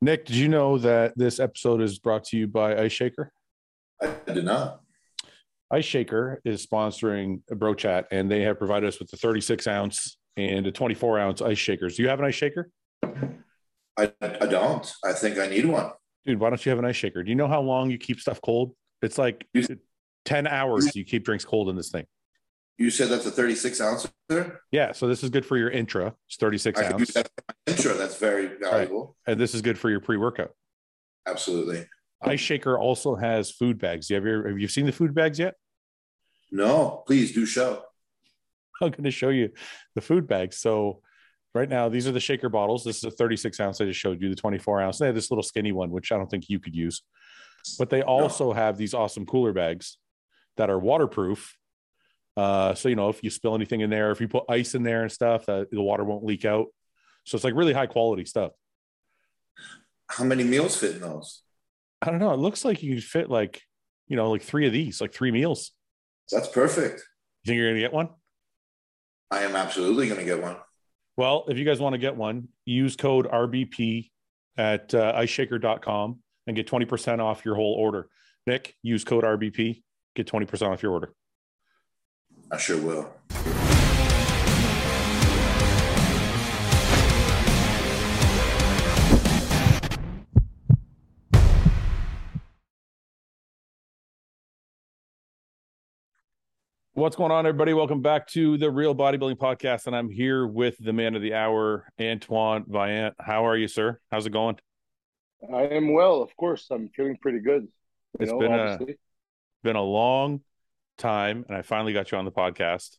Nick, did you know that this episode is brought to you by Ice Shaker? I did not. Ice Shaker is sponsoring Bro Chat, and they have provided us with the 36 ounce and a 24 ounce ice shakers. Do you have an ice shaker? I, I don't. I think I need one. Dude, why don't you have an ice shaker? Do you know how long you keep stuff cold? It's like You- 10 hours you keep drinks cold in this thing. You said that's a 36 ounce? Yeah, so this is good for your intra. It's 36 I ounce. that my. That's very valuable. And this is good for your pre-workout. Absolutely. Ice Shaker also has food bags. Have you have you seen the food bags yet? No, please do show. I'm going to show you the food bags. So right now, these are the shaker bottles. This is a 36 ounce. I just showed you the 24 ounce. They have this little skinny one, which I don't think you could use. But they also have these awesome cooler bags that are waterproof. Uh, so you know, if you spill anything in there, if you put ice in there and stuff, uh, the water won't leak out. So it's like really high quality stuff. How many meals fit in those? I don't know. It looks like you could fit like, you know, like three of these, like three meals. That's perfect. You think you're gonna get one? I am absolutely going to get one. Well, if you guys want to get one, use code RBP at uh, iceshaker.com and get 20% off your whole order. Nick, use code RBP, get 20% off your order. I sure will. What's going on, everybody? Welcome back to the Real Bodybuilding Podcast. And I'm here with the man of the hour, Antoine Vaillant. How are you, sir? How's it going? I am well, of course. I'm feeling pretty good. You It's know, been a- Been a long time, and I finally got you on the podcast.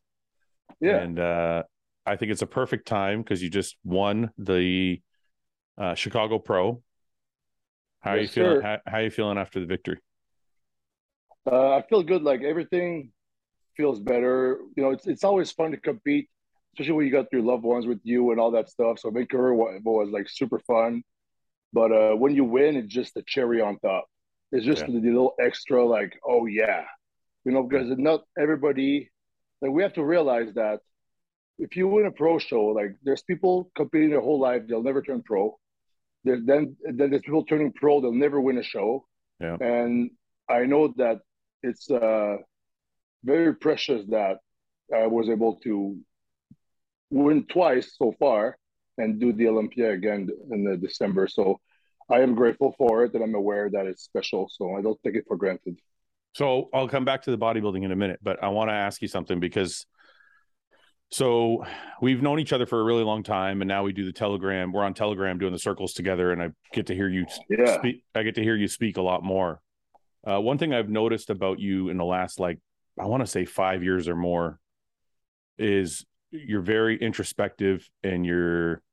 yeah. And uh, I think it's a perfect time because you just won the uh, Chicago Pro. How are you feeling? sir. How, how are you feeling after the victory? Uh, I feel good. Like everything feels better. You know, it's it's always fun to compete, especially when you got your loved ones with you and all that stuff. So Vancouver was, was like super fun, but uh, when you win, it's just the cherry on top. It's just Yeah. the little extra, like oh yeah, you know, because not everybody. Like we have to realize that if you win a pro show, like there's people competing their whole life, they'll never turn pro. There, then then there's people turning pro, they'll never win a show. Yeah. And I know that it's uh, very precious that I was able to win twice so far and do the Olympia again in the December. So I am grateful for it and I'm aware that it's special. So I don't take it for granted. So I'll come back to the bodybuilding in a minute, but I want to ask you something because so we've known each other for a really long time, and now we do the Telegram. We're on Telegram doing the circles together, and I get to hear you Yeah. speak. I get to hear you speak a lot more. Uh, one thing I've noticed about you in the last like I want to say five years or more is you're very introspective and you're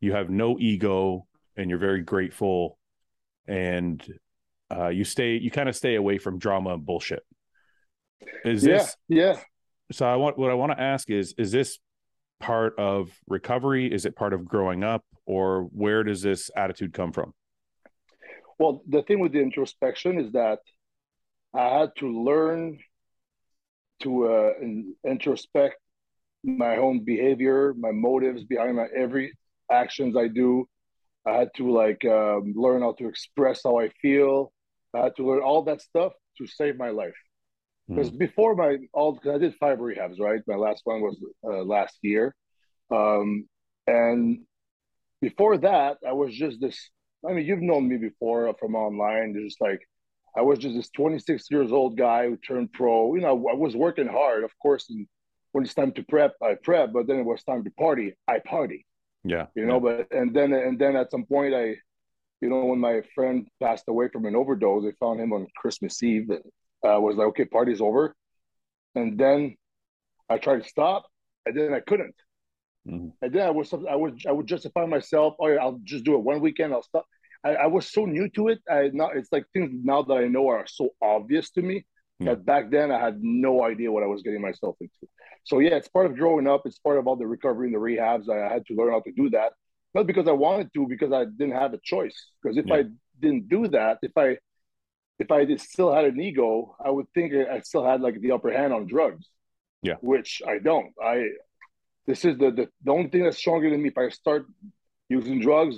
you have no ego and you're very grateful and uh, you stay you kind of stay away from drama and bullshit. Is Yeah. this Yeah. so? I want what I want to ask is is this part of recovery? Is it part of growing up, or where does this attitude come from? Well, the thing with the introspection is that I had to learn to uh, introspect my own behavior, my motives behind my every actions I do. I had to like um, learn how to express how I feel. Had to learn all that stuff to save my life. Because before my all, because I did five rehabs, right? My last one was uh, last year, um, and before that, I was just this. I mean, you've known me before from online. Just like I was just this 26 years old guy who turned pro. You know, I was working hard, of course. And when it's time to prep, I prep. But then it was time to party, I party. Yeah, You know, but and then and then at some point, I, you know, when my friend passed away from an overdose, they found him on Christmas Eve. and I was like, okay, party's over. And then I tried to stop, and then I couldn't. Mhm. And then I was I would I would justify myself. Oh, yeah, I'll just do it one weekend. I'll stop. I, I was so new to it. I not it's like things now that I know are so obvious to me Yeah. that back then I had no idea what I was getting myself into. So yeah, it's part of growing up. It's part of all the recovery and the rehabs. I had to learn how to do that, not because I wanted to, because I didn't have a choice. Because if Yeah. I didn't do that, if I if I still had an ego, I would think I still had like the upper hand on drugs. Yeah. Which I don't. I this is the the, the only thing that's stronger than me. If I start using drugs,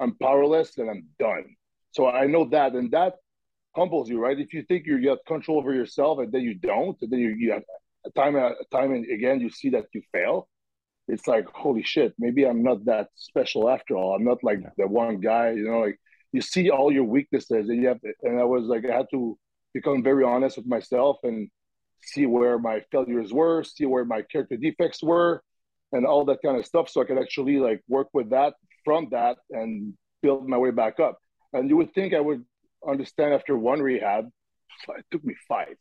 I'm powerless and I'm done. So I know that, and that humbles you, right? If you think you have control over yourself and then you don't, and then you, you have time time and again you see that you fail. It's like holy shit, maybe I'm not that special after all. I'm not like yeah. the one guy, you know. Like you see all your weaknesses, and you have. To, and I was like, I had to become very honest with myself and see where my failures were, see where my character defects were, and all that kind of stuff, so I could actually like work with that from that and build my way back up. And you would think I would understand after one rehab. It took me five.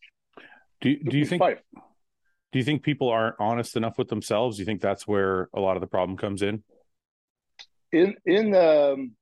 Do you, do you think five. Do you think people aren't honest enough with themselves? Do you think that's where a lot of the problem comes in? In in um,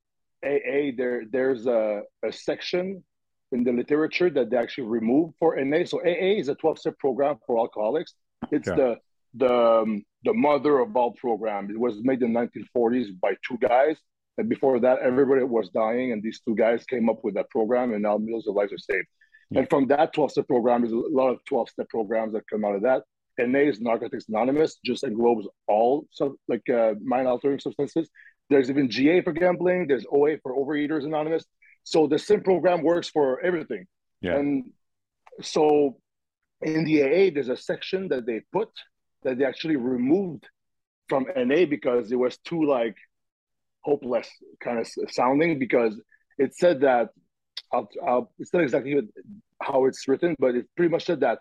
AA, there there's a, a section in the literature that they actually removed for NA. So AA is a 12 step program for alcoholics. It's yeah. the the um, the mother of all programs. It was made in the 1940s by two guys. And before that, everybody was dying, and these two guys came up with that program, and now millions of lives are saved. Yeah. And from that 12 step program, there's a lot of 12 step programs that come out of that. NA's Narcotics Anonymous just englobes all so like uh, mind altering substances. There's even GA for gambling. There's OA for Overeaters Anonymous. So the SIM program works for everything. Yeah. And so in the AA, there's a section that they put that they actually removed from NA because it was too like hopeless kind of sounding because it said that I'll, I'll, it's not exactly how it's written, but it pretty much said that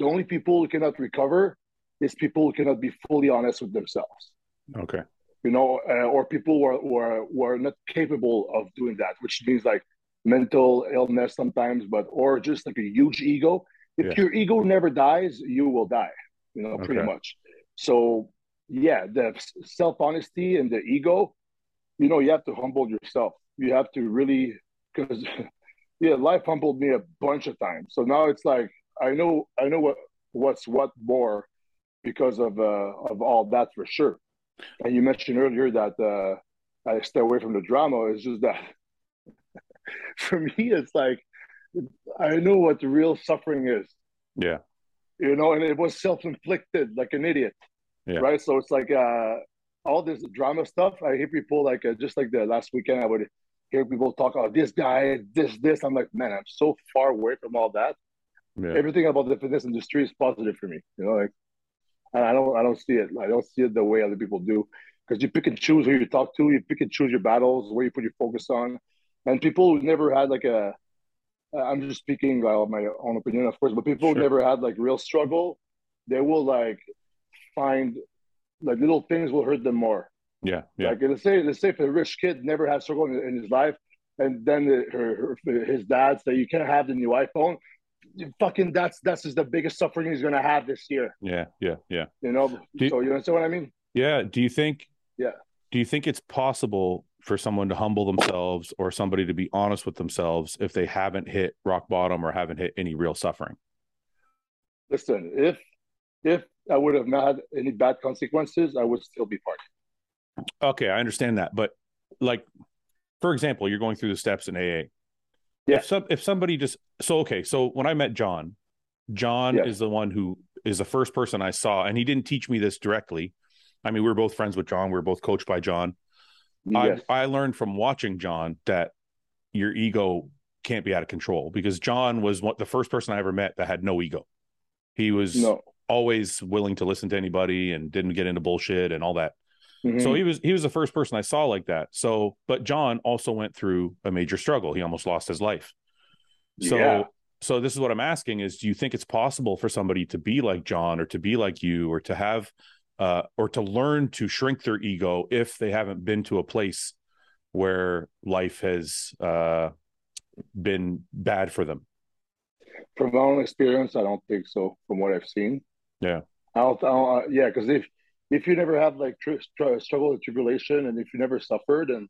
the only people who cannot recover is people who cannot be fully honest with themselves. Okay. You know, uh, or people who are, who are, who are not capable of doing that, which means like mental illness sometimes, but or just like a huge ego. If yeah. your ego never dies, you will die. You know, pretty much. So yeah, the self honesty and the ego, you know, you have to humble yourself. You have to really because yeah, life humbled me a bunch of times. So now it's like I know I know what what's what more because of uh, of all that for sure. And you mentioned earlier that uh, I stay away from the drama. It's just that for me, it's like I know what the real suffering is. Yeah, you know, and it was self inflicted, like an idiot. Yeah. Right. So it's like uh, all this drama stuff. I hear people like uh, just like the last weekend, I would hear people talk about this guy, this, this. I'm like, man, I'm so far away from all that yeah. everything about the fitness industry is positive for me. You know, like and I don't I don't see it. I don't see it the way other people do because you pick and choose who you talk to. You pick and choose your battles, where you put your focus on, and people who never had like a. I'm just speaking of my own opinion, of course, but people sure. who never had like real struggle, they will like find like little things will hurt them more. Yeah, yeah. Like let's say let's say if a rich kid never had struggle in, in his life, and then the, her, her, his dad say you can't have the new iPhone fucking that's that's is the biggest suffering he's gonna have this year. Yeah, yeah, yeah. You know, do, so you understand what I mean? Yeah. Do you think? Yeah. Do you think it's possible for someone to humble themselves or somebody to be honest with themselves if they haven't hit rock bottom or haven't hit any real suffering? Listen, if if I would have not had any bad consequences, I would still be partying. Okay, I understand that, but like, for example, you're going through the steps in AA yeah. If some if somebody just so okay, so when I met John, John yeah. is the one who is the first person I saw, and he didn't teach me this directly. I mean, we were both friends with John. We were both coached by John. Yes. I I learned from watching John that your ego can't be out of control because John was what the first person I ever met that had no ego. He was no. always willing to listen to anybody and didn't get into bullshit and all that. Mm-hmm. So he was he was the first person I saw like that. So, but John also went through a major struggle. He almost lost his life. So, yeah. so this is what I'm asking: is do you think it's possible for somebody to be like John, or to be like you, or to have, uh, or to learn to shrink their ego if they haven't been to a place where life has uh, been bad for them? From my own experience, I don't think so. From what I've seen, yeah, I don't, I don't uh, yeah, because if if you never have like tr- tr- struggle with tribulation and if you never suffered and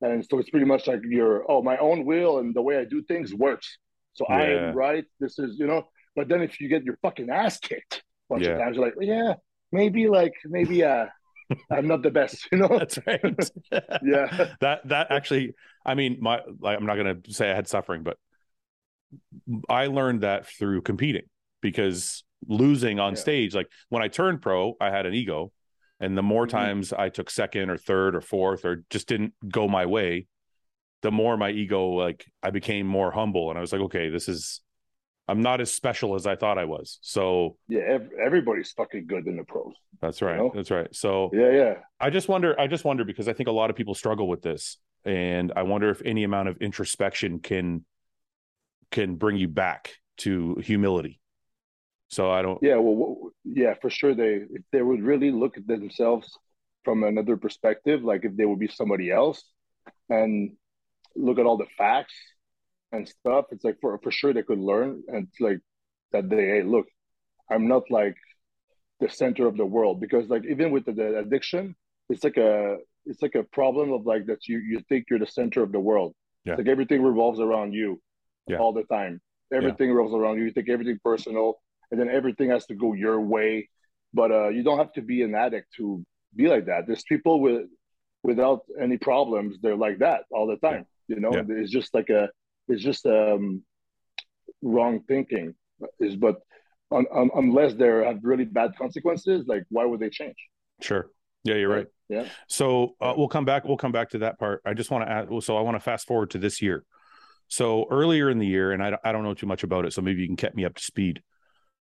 and so it's pretty much like your oh my own will and the way I do things works. So yeah. I am right. This is you know. But then if you get your fucking ass kicked a bunch yeah. of times, you're like, well, yeah, maybe like maybe uh I'm not the best, you know. That's right. yeah. That that actually, I mean, my like I'm not gonna say I had suffering, but I learned that through competing because losing on yeah. stage, like when I turned pro, I had an ego and the more mm-hmm. times I took second or third or fourth or just didn't go my way, the more my ego like I became more humble and I was like, okay, this is I'm not as special as I thought I was. So yeah, ev- everybody's fucking good in the pros. That's right. You know? That's right. So Yeah, yeah. I just wonder, I just wonder because I think a lot of people struggle with this. And I wonder if any amount of introspection can can bring you back to humility. So I don't Yeah, well, yeah, for sure. They if they would really look at themselves from another perspective, like if they would be somebody else, and look at all the facts and stuff, it's like for for sure they could learn and it's like that they hey look, I'm not like the center of the world because like even with the, the addiction, it's like a it's like a problem of like that you you think you're the center of the world. Yeah. Like everything revolves around you Yeah. all the time. Everything revolves around you. You take everything personal and then everything has to go your way. But uh, you don't have to be an addict to be like that. There's people with without any problems. They're like that all the time. You know, Yeah. it's just like a, it's just um, wrong thinking. Is but un, un, unless they have really bad consequences, like why would they change? sure. Yeah, you're right. Yeah. So uh, we'll come back. We'll come back to that part. I just want to add. So I want to fast forward to this year. So earlier in the year, and I, I don't know too much about it, so maybe you can get me up to speed.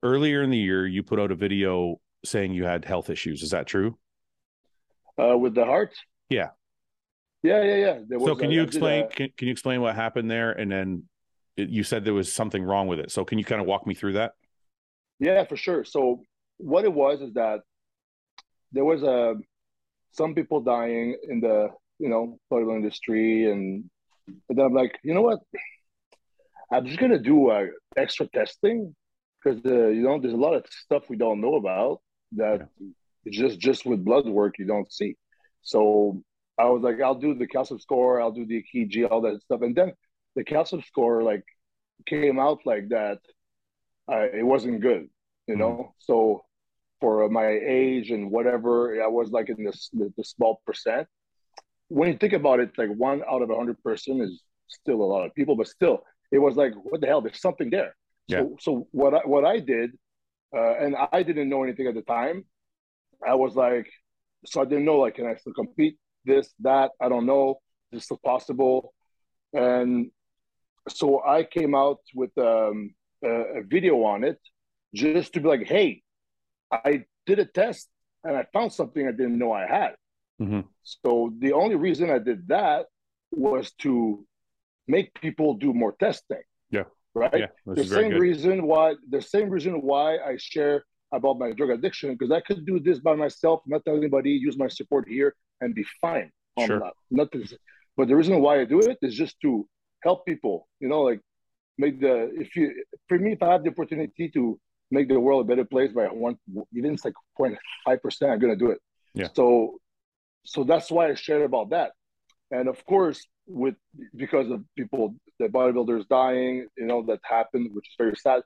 Earlier in the year, you put out a video saying you had health issues. Is that true? Uh, with the heart. Yeah. Yeah, yeah, yeah. There So can a- you I did explain? Can, can you explain what happened there? And then it, you said there was something wrong with it. So can you kind of walk me through that? Yeah, for sure. So what it was is that there was a some people dying in the you know photo industry, and, and then I'm like, you know what? I'm just gonna do uh, extra testing because the you know there's a lot of stuff we don't know about that just just with blood work you don't see. So I was like, I'll do the calcium score, I'll do the EKG, all that stuff, and then the calcium score like came out like that. Uh, it wasn't good, you know. So for my age and whatever, I was like in this the, the small percent. When you think about it, like one out of a hundred person is still a lot of people, but still, it was like, what the hell? There's something there. So, so what I what I did, uh, and I didn't know anything at the time. I was like, so I didn't know like, can I still compete? This, that, I don't know. Is this still possible? And so I came out with um, a, a video on it, just to be like, hey, I did a test and I found something I didn't know I had. Mhm. So the only reason I did that was to make people do more testing. Right. Yeah, the this is very same good. reason why the same reason why I share about my drug addiction because I could do this by myself, not tell anybody, use my support here, and be fine. on Sure. Not but the reason why I do it is just to help people. You know, like make the if you for me if I have the opportunity to make the world a better place by one even it's like 0.5 percent, I'm gonna do it. Yeah. So so that's why I shared about that. And of course, with because of people, the bodybuilders dying, you know, that happened, which is very sad.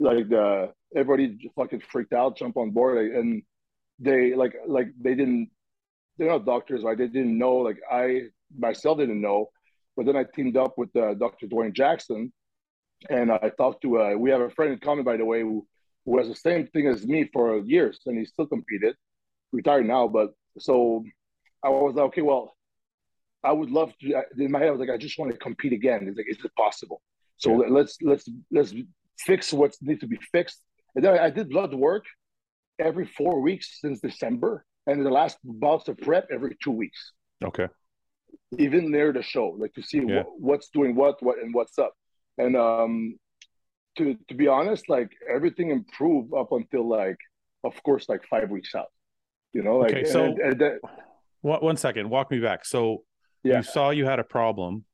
Like the everybody fucking freaked out, jump on board, like, and they like like they didn't. They're not doctors, right? They didn't know. Like I myself didn't know, but then I teamed up with uh, Dr. Dwayne Jackson, and I talked to. Uh, we have a friend in common, by the way, who who has the same thing as me for years, and he still competed, retired now, but so I was like, okay, well, I would love to. In my head, I was like, I just want to compete again. It's like, is it possible? So Yeah. let's let's let's fix what needs to be fixed. And then I did blood work every four weeks since December, and the last bouts of prep every two weeks, Okay. even near the show, like to see Yeah. wh- what's doing what, what, and what's up. And um, to to be honest, like everything improved up until like, of course, like five weeks out. You know, like Okay, so- and, and one second. Walk me back. So Yeah. you saw you had a problem,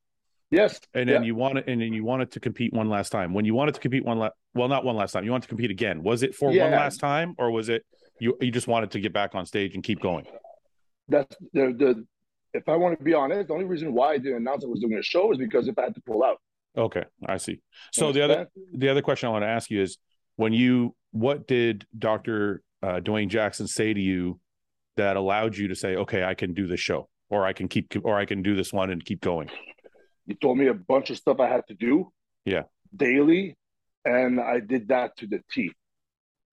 yes, and then Yeah. you wanted, and then you wanted to compete one last time. When you wanted to compete one, la- well, not one last time. You wanted to compete again. Was it for one last time, or was it you? You just wanted to get back on stage and keep going. that's the the. If I want to be honest, the only reason why I didn't announce I was doing a show is because if I had to pull out. Okay, I see. So the other the other question I want to ask you is when you what did Dr. Uh, Dwayne Jackson say to you that allowed you to say, okay, I can do this show or I can keep or I can do this one and keep going. You told me a bunch of stuff I had to do. Yeah. Daily, and I did that to the T.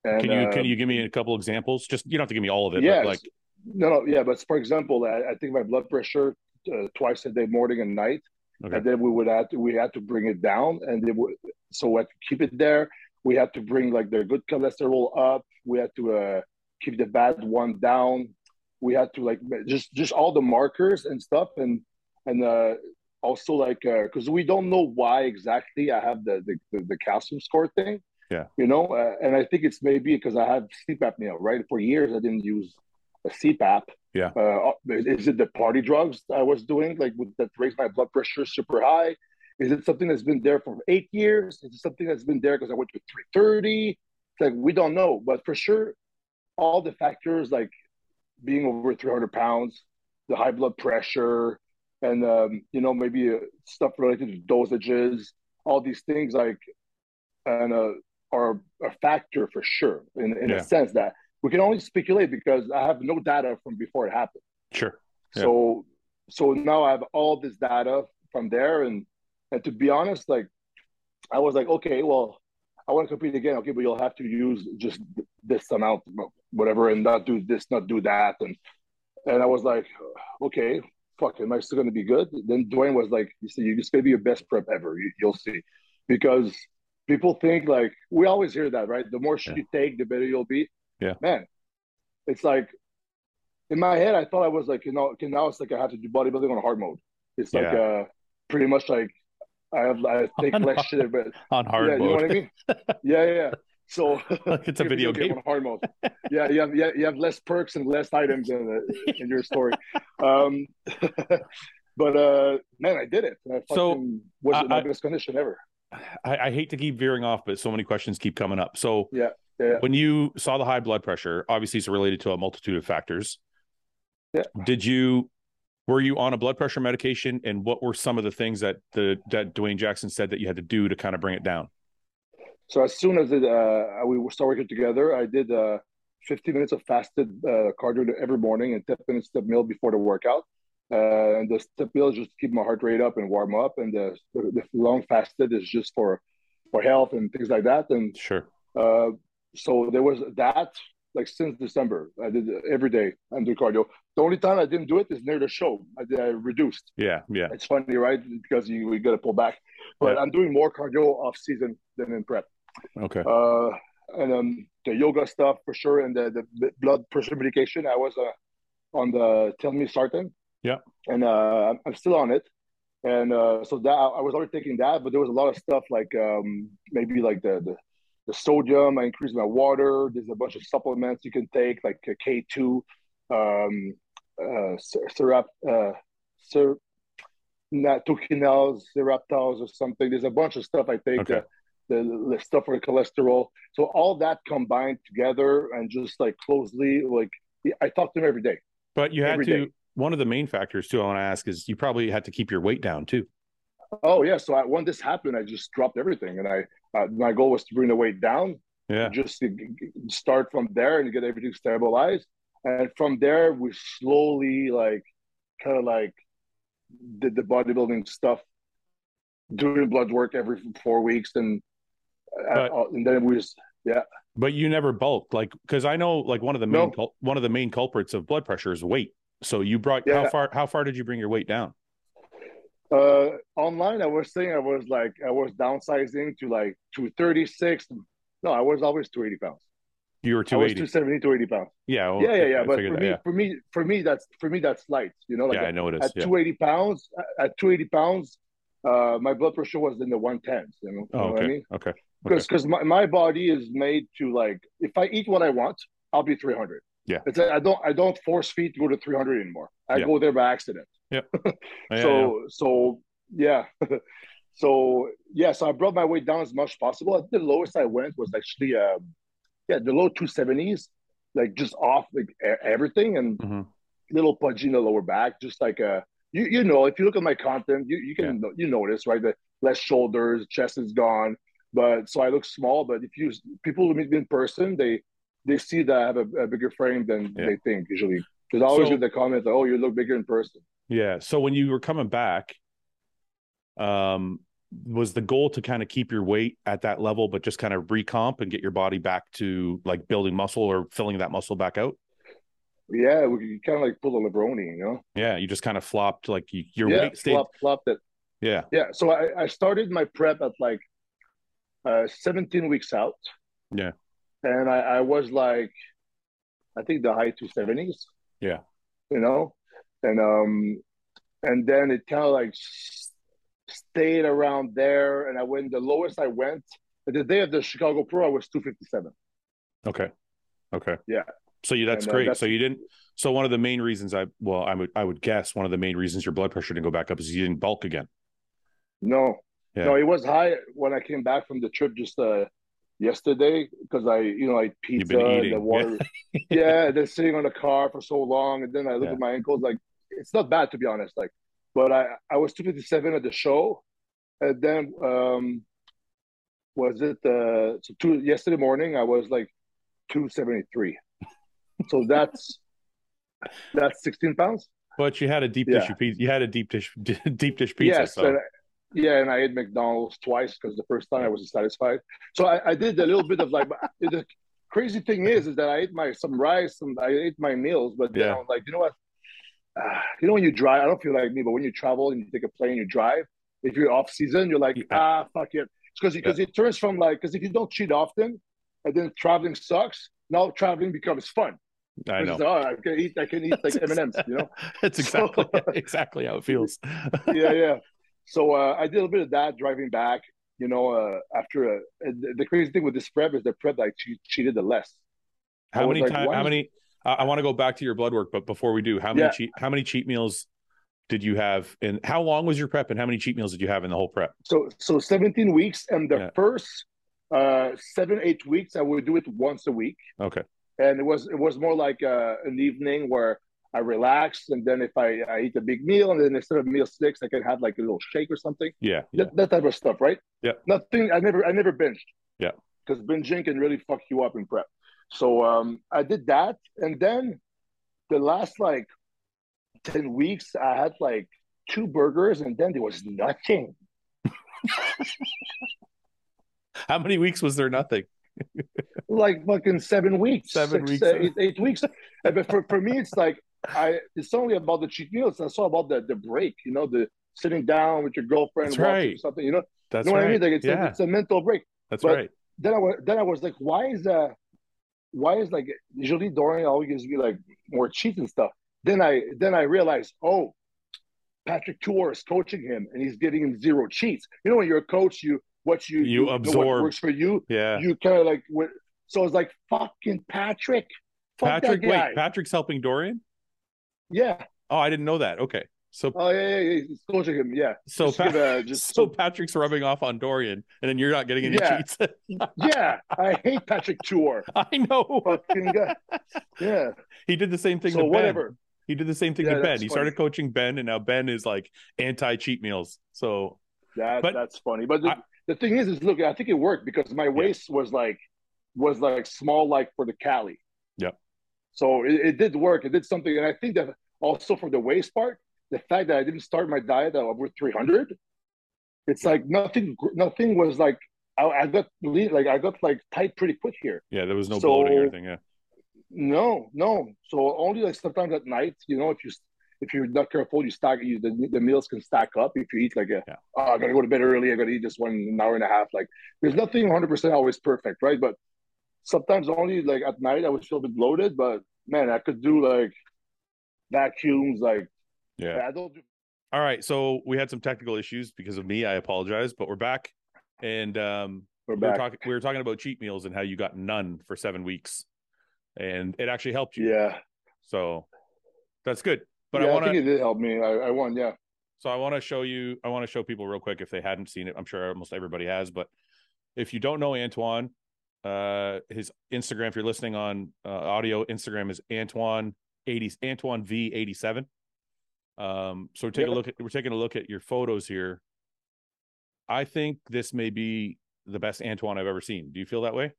And, Can you uh, can you give me a couple examples? Just you don't have to give me all of it, but like No, no, yeah, but for example, I, I think my blood pressure uh, twice a day, morning and night, Okay. and then we would have to we had to bring it down, and they would so we had to keep it there. We had to bring like their good cholesterol up. We had to uh, keep the bad one down. We had to like just just all the markers and stuff, and and uh, also like because we don't know why exactly I have the the, the, the calcium score thing. Yeah. You know, uh, and I think it's maybe because I have sleep apnea, right? For years I didn't use a CPAP. Yeah. Uh, is it the party drugs I was doing, like with, that raised my blood pressure super high? Is it something that's been there for eight years? Is it something that's been there because I went to 330? It's like we don't know, but for sure, all the factors like being over 300 pounds, the high blood pressure, and um, you know maybe uh, stuff related to dosages, all these things like, and uh, are a factor for sure in, in Yeah. a sense that we can only speculate because I have no data from before it happened. Sure. Yeah. So so now I have all this data from there and and to be honest, like I was like, okay, well, I want to compete again. Okay, but you'll have to use just this amount, whatever, and not do this, not do that. And and I was like, okay, fuck, am I still gonna be good? Then Dwayne was like, you see, you're just gonna be your best prep ever. You, you'll see, because people think like we always hear that, right? The more shit Yeah. you take, the better you'll be. Yeah. man, it's like in my head, I thought I was like, you know, okay, now it's like I have to do bodybuilding on hard mode. It's like Yeah. uh pretty much like I have I take On less shit, but On hard yeah, you know what I mode. mean? yeah, yeah. yeah. So Like it's a video game. on hard mode. Yeah, you have yeah, you have less perks and less items in the, in your story. Um, but uh, man, I did it. I So, was I- in my I- best condition ever. I, I hate to keep veering off, but so many questions keep coming up. So Yeah, yeah. when you saw the high blood pressure, obviously it's related to a multitude of factors. Yeah. Did you were you on a blood pressure medication and what were some of the things that the that Dwayne Jackson said that you had to do to kind of bring it down? So as soon as it, uh, we started working together, I did uh, 15 minutes of fasted uh, cardio every morning and 10 minutes step meal before the workout. Uh, and the step meal is just to keep my heart rate up and warm up, and the, the, the long fasted is just for for health and things like that. And Sure. uh, so there was that like since December. I did every day. I'm doing cardio. The only time I didn't do it is near the show. I, did, I reduced. Yeah. Yeah. It's funny, right? Because you we got to pull back. But Yeah. I'm doing more cardio off season than in prep. Okay. Uh, and um, the yoga stuff for sure, and the, the blood pressure medication. I was uh, on the telmisartan. Yeah. And uh, I'm- I'm still on it. And uh, so that I was already taking that, but there was a lot of stuff like um, maybe like the, the the sodium. I increase my water. There's a bunch of supplements you can take, like K two, um, uh, syrup, uh, syrup, tokinels, seraptals, or something. There's a bunch of stuff I take. Okay. The, the, the stuff for the cholesterol. So all that combined together and just like closely, like I talk to him every day. But you had to day. one of the main factors too I want to ask is you probably had to keep your weight down too. Oh yeah. So I, when this happened, I just dropped everything, and I uh, my goal was to bring the weight down, Yeah. just to start from there and get everything stabilized, and from there we slowly like kind of like did the bodybuilding stuff, doing blood work every four weeks, and But- uh, and then we just yeah. But you never bulked, like because I know like one of the main No. one of the main culprits of blood pressure is weight. So you brought how far how far did you bring your weight down? Uh online i was saying i was like i was downsizing to like 236 no i was always 280 pounds You were i two was eighty. 270 280 pounds Yeah. well, yeah yeah I yeah but for that, me yeah. for me for me that's for me that's light you know like yeah, I know it is. at Yeah. 280 pounds at 280 pounds uh my blood pressure was in the 110s you know, you Oh, know what i okay. mean Okay. Okay. because because my, my body is made to like if i eat what i want i'll be 300 Yeah. it's like i don't i don't force feed to go to 300 anymore i Yeah. go there by accident Yeah, yeah. so so yeah. So yeah so i brought my weight down as much as possible. I think the lowest i went was actually um yeah the low 270s like just off like everything and Mhm. little pudgy in the lower back just like uh you you know if you look at my content you, you can you notice right the less shoulders chest is gone. But so i look small but if you people who meet me in person they they see that i have a, a bigger frame than Yeah. they think usually. Because i always So- get the comment like, oh you look bigger in person Yeah. So when you were coming back, um, was the goal to kind of keep your weight at that level, but just kind of recomp and get your body back to like building muscle or filling that muscle back out? Yeah, we kind of like pull a Lebroni, you know. Yeah. You just kind of flopped like you, your yeah, weight stayed flop, flopped it. Yeah. Yeah. So I, I started my prep at like uh, 17 weeks out. Yeah. And I, I was like, I think the high 270s. Yeah. You know, and um, and then it kind of like stayed around there. And I went the lowest I went the day of the Chicago Pro, I was 257. Okay. Okay. Yeah. So you that's And, uh, great. that's- so you didn't. So one of the main reasons I well I would I would guess one of the main reasons your blood pressure didn't go back up is you didn't bulk again. No, Yeah. no, it was high when I came back from the trip just uh, yesterday because I, you know, I pizza and the water. yeah, then sitting on the car for so long, and then I look Yeah. at my ankles. Like it's not bad to be honest. Like, but I I was 257 at the show, and then um, was it uh so two yesterday morning I was like 273. so that's that's 16 pounds. But you had a deep Yeah. dish pizza. You had a deep dish deep dish pizza. yes, so yeah, and I ate McDonald's twice because the first time I wasn't satisfied. So I, I did a little bit of like the crazy thing is is that I ate my some rice and I ate my meals, but Yeah. I'm like, you know what? Ah, you know when you drive, I don't feel like me, but when you travel and you take a plane, you drive. If you're off season, you're like, Yeah. ah, fuck it, because because it turns from like because if you don't cheat often, and then traveling sucks. Now traveling becomes fun. I know. oh, I can eat, I can eat like M and M's, you know. That's So- exactly exactly how it feels. yeah, yeah. So uh, I did a bit of that driving back. You know, uh, after uh, the, the crazy thing with this prep is the prep I che- cheated the less. How many like, times? How many? I, I want to go back to your blood work, but before we do, how many Yeah. cheat? How many cheat meals did you have? And how long was your prep? And how many cheat meals did you have in the whole prep? So so 17 weeks, and the Yeah. first uh, seven eight weeks I would do it once a week, Okay. and it was it was more like uh, an evening where I relaxed, and then if I, I eat a big meal, and then instead of meal six, I can have like a little shake or something. Yeah. Yeah. That, that type of stuff, right? Yeah. Nothing. I never. I never binged. Yeah. Because binging can really fuck you up in prep. So um, I did that, and then the last like ten weeks, I had like two burgers, and then there was nothing. How many weeks was there nothing? Like fucking seven weeks, Seven six, weeks. eight, eight weeks. But for, for me, it's like I. It's only about the cheat meals. It's also about the the break. You know, the sitting down with your girlfriend, That's right. something. You know, That's you know right. what I mean? Like it's, a, yeah, it's a mental break. that's but- right. then I was then I was like, why is uh why is like usually Dorian always gives me like more cheats and stuff. Then I then I realized, oh, Patrick Tuor is coaching him and he's giving him zero cheats. You know, when you're a coach, you what you You what absorb. works for you. Yeah. You kind of like what so it's like fucking Patrick. Fuck Patrick, wait, Patrick's helping Dorian? Yeah. Oh, I didn't know that. Okay. So Oh yeah, yeah, yeah. Him. Yeah. so Just Pa- give a- uh, just- so Patrick's rubbing off on Dorian and then you're not getting any Yeah. cheats. Yeah. I hate Patrick Tuor. I know. Fucking guy. Yeah. He did the same thing So to Ben. whatever. He did the same thing Yeah, to Ben. He funny. started coaching Ben, and now Ben is like anti cheat meals. So That But- that's funny. But the, I- the thing is, is look, I think it worked because my waist was like was like small, like for the Cali. Yep. So it, it did work. It did something, and I think that also for the waist part, the fact that I didn't start my diet at over three hundred, it's like nothing. Nothing was like I, I got like I got like tight pretty quick here. yeah, there was no So- bloating or anything. Yeah. No, no. So only like sometimes at night, you know, if you if you're not careful, you stack you, the, the meals can stack up. If you eat like a, Yeah. oh, I gotta go to bed early, I gotta eat this one an hour and a half. Like there's nothing 100 percent always perfect, right? But sometimes only like at night I would feel a bit bloated, but man, I could do like vacuums, like Yeah. I don't do. All right. So we had some technical issues because of me. I apologize, but we're back. And um We're we were back. talking we were talking about cheat meals and how you got none for seven weeks. And it actually helped you. Yeah, So that's good. But yeah, I I, want think to it did help me. I, I won. Yeah, So I want to show you, I want to show people real quick if they hadn't seen it. I'm sure almost everybody has, but if you don't know Antoine, uh, his Instagram, if you're listening on uh, audio, Instagram is Antoine 80 Antoine V 87. Um, so we're taking a look at we're taking a look at your photos here. I think this may be the best Antoine I've ever seen. Do you feel that way?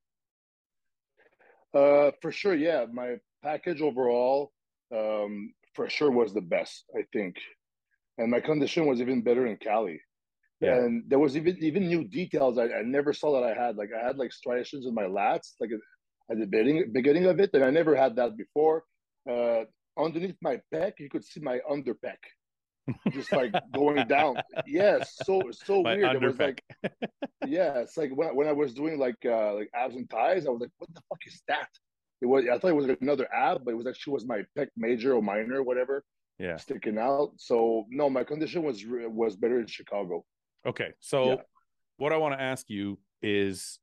uh, for sure. Yeah, my package overall, um, for sure was the best. I think, and my condition was even better in Cali. Yeah. And there was even even new details I, I never saw that I had. Like I had like striations in my lats, like at, the beginning beginning of it, and I never had that before. Uh, underneath my pec, you could see my under pec. just like going down. Yeah, so so My weird. It was like yeah, it's like when I, when I was doing like uh like abs and thighs, I was like, what the fuck is that? It was I thought it was another ab, but it was actually was my pec major or minor, whatever, Yeah. sticking out. So no, my condition was was better in Chicago. Okay. So Yeah. what I want to ask you is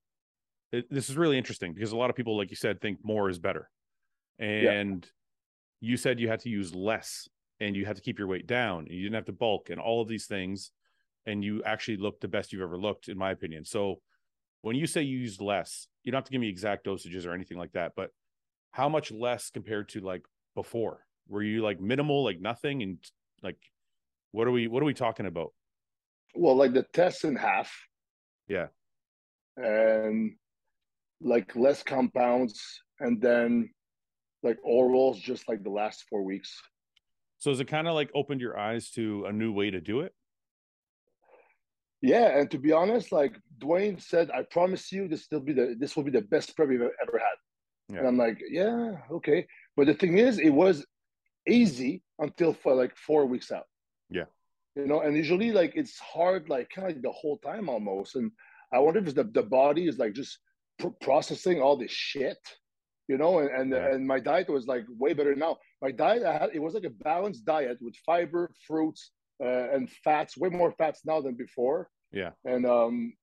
this is really interesting because a lot of people, like you said, think more is better. And you said you had to use less and you had to keep your weight down and you didn't have to bulk and all of these things. And you actually looked the best you've ever looked, in my opinion. So when you say you used less, you don't have to give me exact dosages or anything like that, but how much less compared to like before? Were you like minimal, like nothing? And like, what are we, what are we talking about? Well, like the test in half. Yeah. And like less compounds and then like orals just like the last four weeks. So has it kind of like opened your eyes to a new way to do it? Yeah, and to be honest, like Dwayne said, I promise you this will be the this will be the best prep we've ever had. Yeah. And I'm like, yeah, okay. But the thing is, it was easy until for like four weeks out. Yeah. You know, and usually like it's hard, like kind of like the whole time almost. And I wonder if the, the body is like just pr- processing all this shit, you know. And and, Yeah. and my diet was like way better now. My diet, I had it was like a balanced diet with fiber, fruits, uh, and fats. Way more fats now than before. Yeah. And um,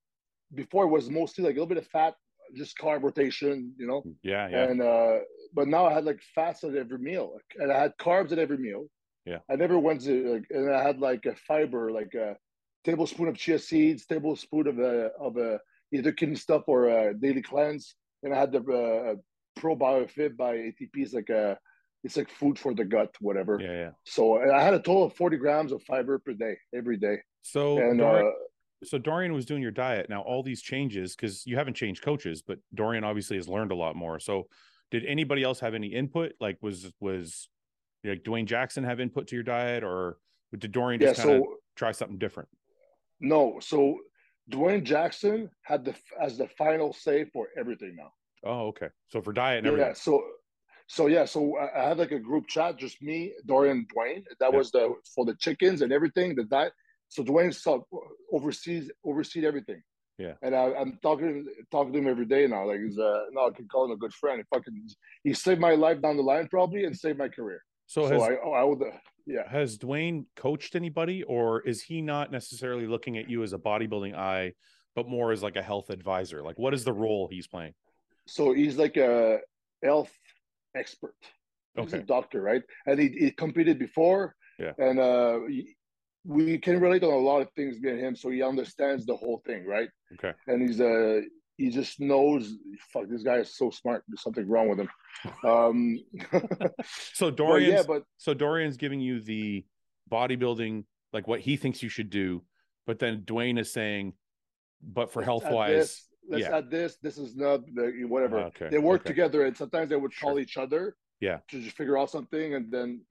before it was mostly like a little bit of fat, just carb rotation, you know. Yeah, yeah. And uh, but now I had like fats at every meal, and I had carbs at every meal. Yeah. I never went to like, and I had like a fiber, like a tablespoon of chia seeds, tablespoon of a of a either kidney stuff or a daily cleanse, and I had the uh, probiofit by ATP. It's like a it's like food for the gut, whatever. yeah, yeah. So I had a total of forty grams of fiber per day, every day. So And uh, so Dorian was doing your diet. Now all these changes because you haven't changed coaches, but Dorian obviously has learned a lot more. So did anybody else have any input? Like was was like Dwayne Jackson have input to your diet, or did Dorian yeah, just kind of so try something different? no, so Dwayne Jackson had the as the final say for everything now. Oh, okay. So for diet and Yeah, everything. so so yeah, so I had like a group chat, just me, Dorian, Dwayne. That Yeah. was the for the chickens and everything, the diet. So Dwayne saw oversees overseed everything. Yeah. And I, I'm talking talking to him every day now. Like he's uh no, I can call him a good friend. He fucking he saved my life down the line probably and saved my career. So, So, has I oh, I would uh, yeah. has Dwayne coached anybody, or is he not necessarily looking at you as a bodybuilding eye, but more as like a health advisor? Like, what is the role he's playing? So he's like a health expert. He's a Okay. doctor, right? And he, he competed before. Yeah. And uh, he- we can relate on a lot of things being him, so he understands the whole thing, right? Okay. And he's uh he just knows. Fuck, this guy is so smart. There's something wrong with him. Um, So dorian yeah, but so Dorian's giving you the bodybuilding, like what he thinks you should do, but then Dwayne is saying, but for health wise, let's yeah. add this. This is not the, whatever. Okay, They work okay. together, and sometimes they would call Sure. each other. Yeah. To just figure out something, and then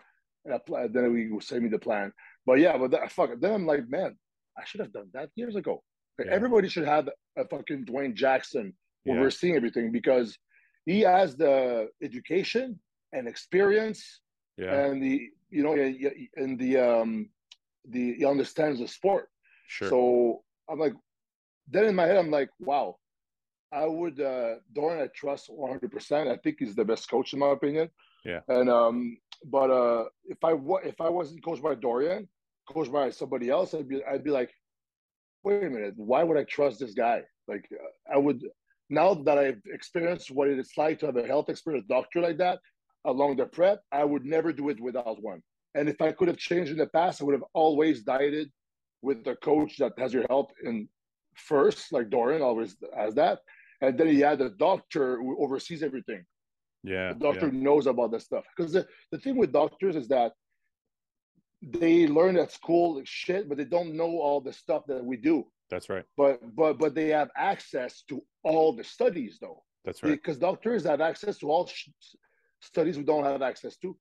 and apply, then we will send me the plan. But yeah, but that, fuck. Then I'm like, man, I should have done that years ago. Yeah. Everybody should have a fucking Dwayne Jackson when Yeah. we're seeing everything because he has the education and experience yeah, and the you know and the um the he understands the sport. sure, So I'm like, then in my head, I'm like, wow, I would, uh, Dorian, I trust 100%. I think he's the best coach, in my opinion. Yeah. And, um, but uh, if I wa- if I wasn't coached by Dorian, coached by somebody else, I'd be, I'd be like, wait a minute, why would I trust this guy? Like, uh, I would, now that I've experienced what it's like to have a health expert, a doctor like that along the prep, I would never do it without one. And if I could have changed in the past, I would have always dieted with a coach that has your health in first, like Dorian always has that. And then he had a doctor who oversees everything. yeah, The doctor yeah, knows about this stuff. Because the, the thing with doctors is that they learn at school shit, but they don't know all the stuff that we do. that's right, But but but they have access to all the studies though. That's right, because doctors have access to all sh- studies we don't have access to.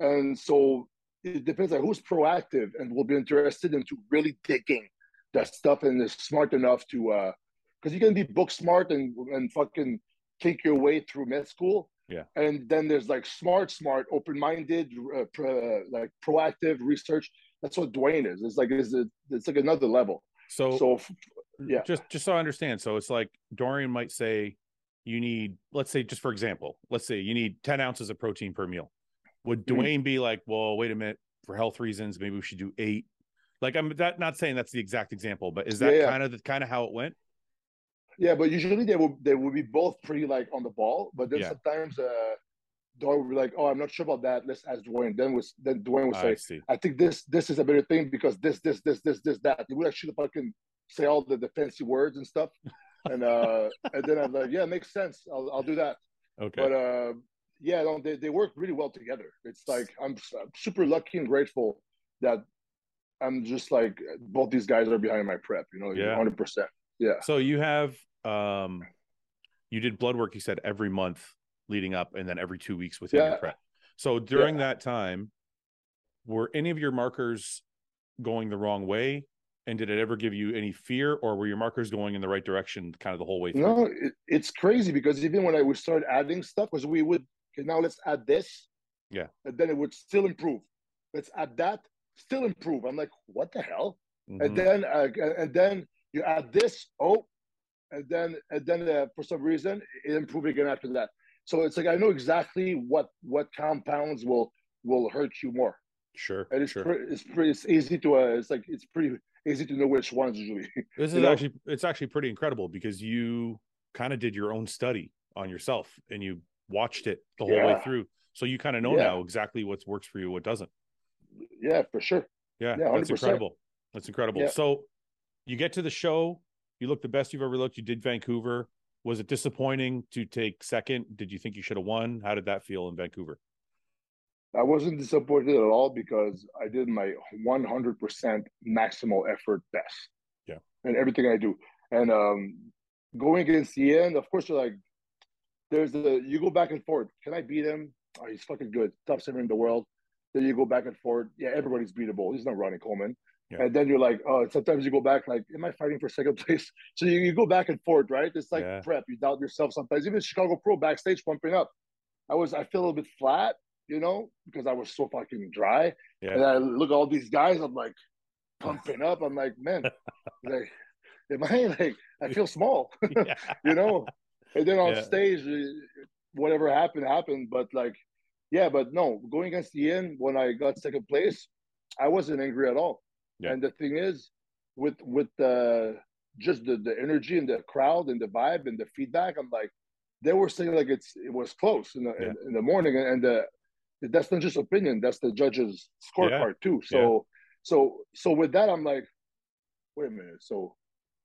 And so it depends on who's proactive and will be interested into really digging that stuff and is smart enough to uh because you can be book smart and and fucking think your way through med school Yeah. and then there's like smart smart open-minded uh, pro, like proactive research that's what Dwayne is. It's like it's, it's like another level. So, So yeah. just just so I understand. So it's like Dorian might say you need, let's say, just for example, let's say you need 10 ounces of protein per meal. Would. Dwayne be like, well, wait a minute, for health reasons, maybe we should do eight? Like I'm that not saying that's the exact example, but is that Yeah, yeah. kind of the kind of how it went? Yeah, but usually they will they will be both pretty like on the ball. But then Yeah. sometimes uh Dwayne will be like, "Oh, I'm not sure about that. Let's ask Dwayne." Then was then Dwayne I say, see. "I think this this is a better thing because this this this this this that." He would actually fucking say all the, the fancy words and stuff, and uh and then I'm like, "Yeah, makes sense. I'll I'll do that." Okay. But uh yeah, no, they they work really well together. It's like I'm, I'm super lucky and grateful that I'm just like both these guys are behind my prep. You know, Yeah. hundred percent. Yeah. So you have um you did blood work, you said every month leading up and then every two weeks within your Yeah. prep. So during that time, were any of your markers going the wrong way? And did it ever give you any fear or were your markers going in the right direction kind of the whole way through? No, it, it's crazy because even when I would start adding stuff, because we would okay, now let's add this, Yeah. and then it would still improve. Let's add that, still improve. I'm like, what the hell? Mhm. And then uh, and then you add this, oh, and then and then uh, for some reason it improved again after that. So it's like I know exactly what what compounds will will hurt you more, Sure. and it's sure. pre- it's pretty it's easy to uh, it's like it's pretty easy to know which ones usually. This is know? actually it's actually pretty incredible because you kind of did your own study on yourself and you watched it the whole way through. So you kind of know Yeah. now exactly what works for you, what doesn't. yeah, for sure. Yeah, Yeah, that's 100%. incredible. That's incredible. Yeah. So you get to the show, you look the best you've ever looked. You did Vancouver. Was it disappointing to take second? Did you think you should have won? How did that feel in Vancouver? I wasn't disappointed at all because I did my 100% maximal effort best. Yeah. And everything I do. And um, going against the end, of course, you're like, there's the, you go back and forth. Can I beat him? Oh, he's fucking good. Top seven in the world. Then you go back and forth. Yeah, everybody's beatable. He's not Ronnie Coleman. Yeah. And then you're like, oh, sometimes you go back, like, am I fighting for second place? So you, you go back and forth, right? It's like Yeah. prep. You doubt yourself sometimes. Even Chicago Pro backstage pumping up. I was, I feel a little bit flat, you know, because I was so fucking dry. Yeah. And I look at all these guys, I'm like pumping up. I'm like, man, like, am I like, I feel small, you know? And then on stage, uh, whatever happened, happened. But like, yeah, but no, going against the end when I got second place, I wasn't angry at all. Yeah. And the thing is, with with the just the, the energy and the crowd and the vibe and the feedback, I'm like, they were saying like it's it was close in the Yeah. in, in the morning, and the that's not just opinion, that's the judges' scorecard too. So so so with that, I'm like, wait a minute, so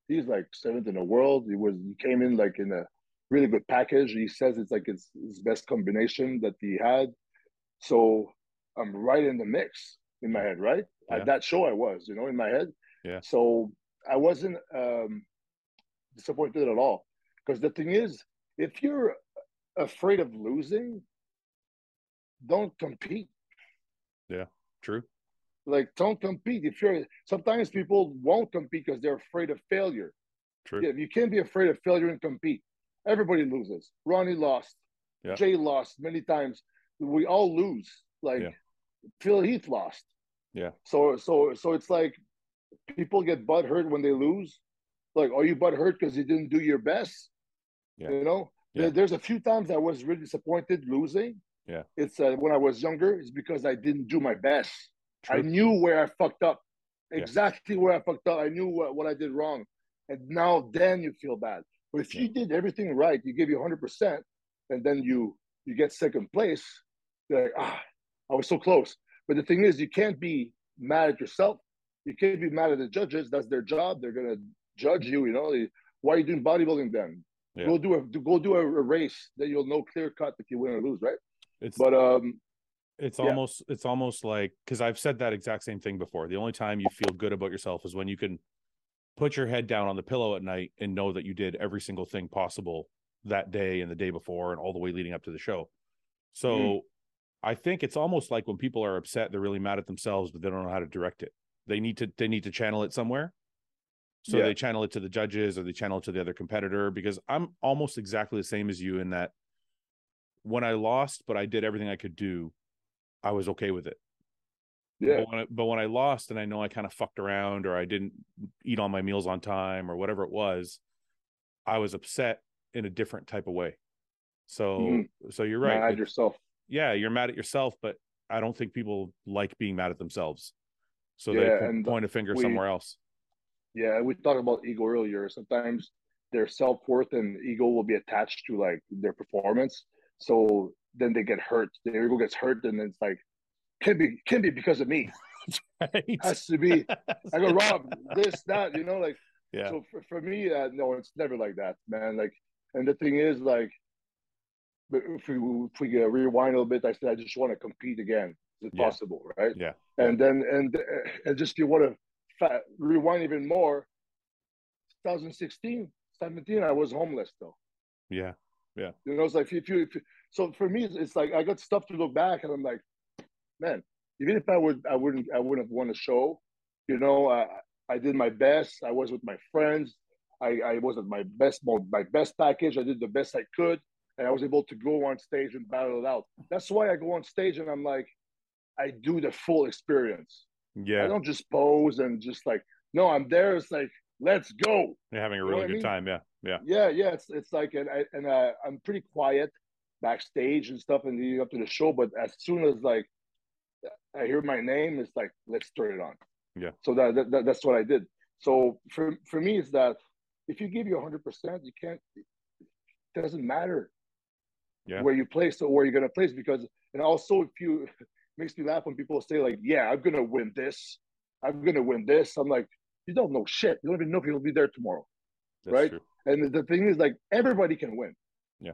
he's like seventh in the world. He was he came in like in a really good package. He says it's like it's his best combination that he had. So I'm right in the mix in my head, right? Yeah. At that show I was, you know, in my head. Yeah. So I wasn't um disappointed at all. Because the thing is, if you're afraid of losing, don't compete. Yeah, true. Like don't compete. If you're sometimes people won't compete because they're afraid of failure. True. Yeah, you can't be afraid of failure and compete. Everybody loses. Ronnie lost. Yeah. Jay lost many times. We all lose. Like Yeah. Phil Heath lost. Yeah. So so so it's like people get butt hurt when they lose. Like, are you butt hurt because you didn't do your best? Yeah. You know, Yeah. There- there's a few times I was really disappointed losing. Yeah. It's uh, when I was younger. It's because I didn't do my best. I knew where I fucked up. Yeah. Exactly where I fucked up. I knew what, what I did wrong. And now then you feel bad. But if you did everything right, you give you 100%, and then you you get second place, you're like, ah, I was so close. But the thing is, you can't be mad at yourself. You can't be mad at the judges. That's their job. They're going to judge you. You know, why are you doing bodybuilding then? Yeah. Go do a go do a, a race. Then you'll know clear cut if you win or lose, right? It's But um, it's yeah. almost it's almost like because I've said that exact same thing before. The only time you feel good about yourself is when you can put your head down on the pillow at night and know that you did every single thing possible that day and the day before and all the way leading up to the show. So Mhm. I think it's almost like when people are upset, they're really mad at themselves, but they don't know how to direct it. They need to they need to channel it somewhere. So Yeah. they channel it to the judges or they channel it to the other competitor because I'm almost exactly the same as you in that when I lost, but I did everything I could do, I was okay with it. Yeah. But when, I, but when I lost and I know I kind of fucked around or I didn't eat all my meals on time or whatever it was, I was upset in a different type of way. So Mhm. so you're right. Mad yourself. Yeah, you're mad at yourself, but I don't think people like being mad at themselves. So they Yeah, and point a finger we- somewhere else. Yeah, we talked about ego earlier. Sometimes their self worth and ego will be attached to like their performance. So then they get hurt. Their ego gets hurt, and it's like can be can be because of me. Right? Has to be. I go Rob, this that you know like. yeah. So for, for me, uh, no, it's never like that, man. Like, and the thing is, like, if we if we uh, rewind a little bit, I said I just want to compete again. Is it Yeah. possible, right? Yeah. And then and uh, and just you want to rewind even more. 2016, 17, I was homeless though. Yeah. Yeah. You know, it's like if you, if you so for me, it's, it's like I got stuff to look back, and I'm like, man, even if I would, I wouldn't, I wouldn't have won a show. You know, I I did my best. I was with my friends. I I was at my best, my best package. I did the best I could, and I was able to go on stage and battle it out. That's why I go on stage and I'm like, I do the full experience. Yeah. I don't just pose and just like, no, I'm there. It's like, let's go. You're having a know really what I good mean? time. Yeah. Yeah. Yeah, yeah. It's it's like and I and uh, I'm pretty quiet backstage and stuff and leading up to the show. But as soon as like I hear my name, it's like let's turn it on. Yeah. So that, that, that that's what I did. So for for me, it's that if you give you 100, percent you can't. It doesn't matter. Yeah. Where you place or where you're gonna place because and also if you makes me laugh when people say like, yeah, I'm gonna win this. I'm gonna win this. I'm like, you don't know shit. You don't even know if you'll be there tomorrow. That's Right? true. And the thing is, like, everybody can win. Yeah.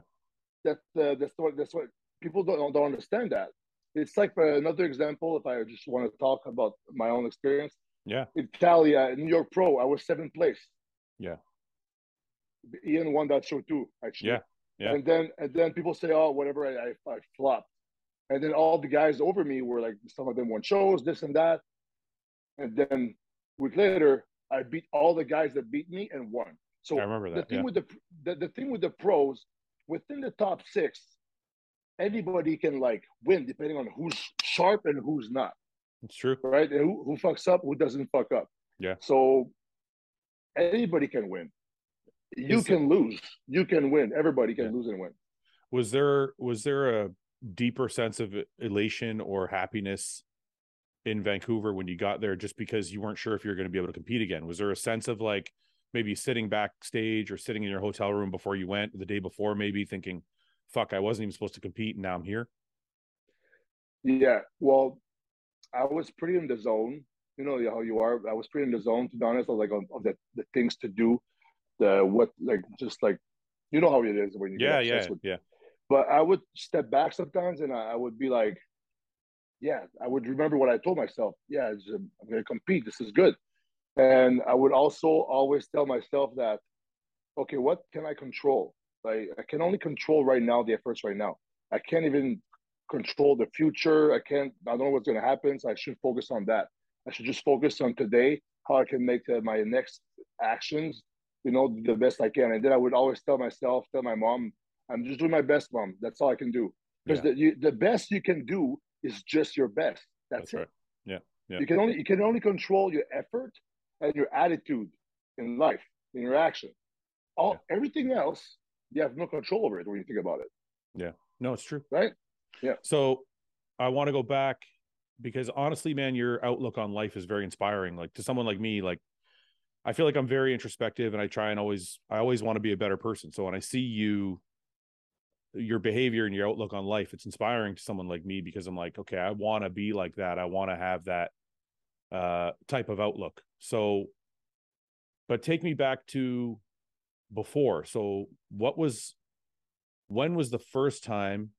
That uh, that's what that's what people don't don't understand. That it's like another example. If I just want to talk about my own experience, Yeah. in Cali, uh, New York Pro, I was seventh place. Yeah. Ian won that show too. Actually. Yeah. Yeah. And then and then people say, oh, whatever, I, I I flopped. And then all the guys over me were like, some of them won shows, this and that. And then a week later, I beat all the guys that beat me and won. So I remember that. the thing Yeah. with the, the the thing with the pros within the top six anybody can like win depending on who's sharp and who's not It's true. right and who, who fucks up who doesn't fuck up Yeah. so anybody can win you Is- can lose you can win everybody can Yeah. lose and win Was there was there a deeper sense of elation or happiness in Vancouver when you got there just because you weren't sure if you were going to be able to compete again? Was there a sense of like maybe sitting backstage or sitting in your hotel room before you went the day before maybe thinking fuck I wasn't even supposed to compete and now I'm here? yeah well i was pretty in the zone you know how you are i was pretty in the zone to be honest of like of, of the, the things to do the what like just like you know how it is when you Yeah, yeah, with yeah. but I would step back sometimes and I, I would be like, yeah, I would remember what I told myself. Yeah, um, I'm going to compete. This is good. And I would also always tell myself that, okay, what can I control? Like, I can only control right now the efforts right now. I can't even control the future. I can't, I don't know what's going to happen. So I should focus on that. I should just focus on today, how I can make uh, my next actions, you know, the best I can. And then I would always tell myself, tell my mom, I'm just doing my best, mom. That's all I can do. Because Yeah. the, you, the best you can do is just your best. That's, That's it. right. Yeah, yeah. You can only you can only control your effort and your attitude in life, in your action. All everything else, you have no control over it when you think about it, Yeah. No, it's true. right? Yeah. So I want to go back because honestly, man, your outlook on life is very inspiring. Like to someone like me, like I feel like I'm very introspective and I try and always I always want to be a better person. So when I see you your behavior and your outlook on life, it's inspiring to someone like me because I'm like, okay, I want to be like that. I want to have that uh type of outlook. So but take me back to before. So what was when was the first time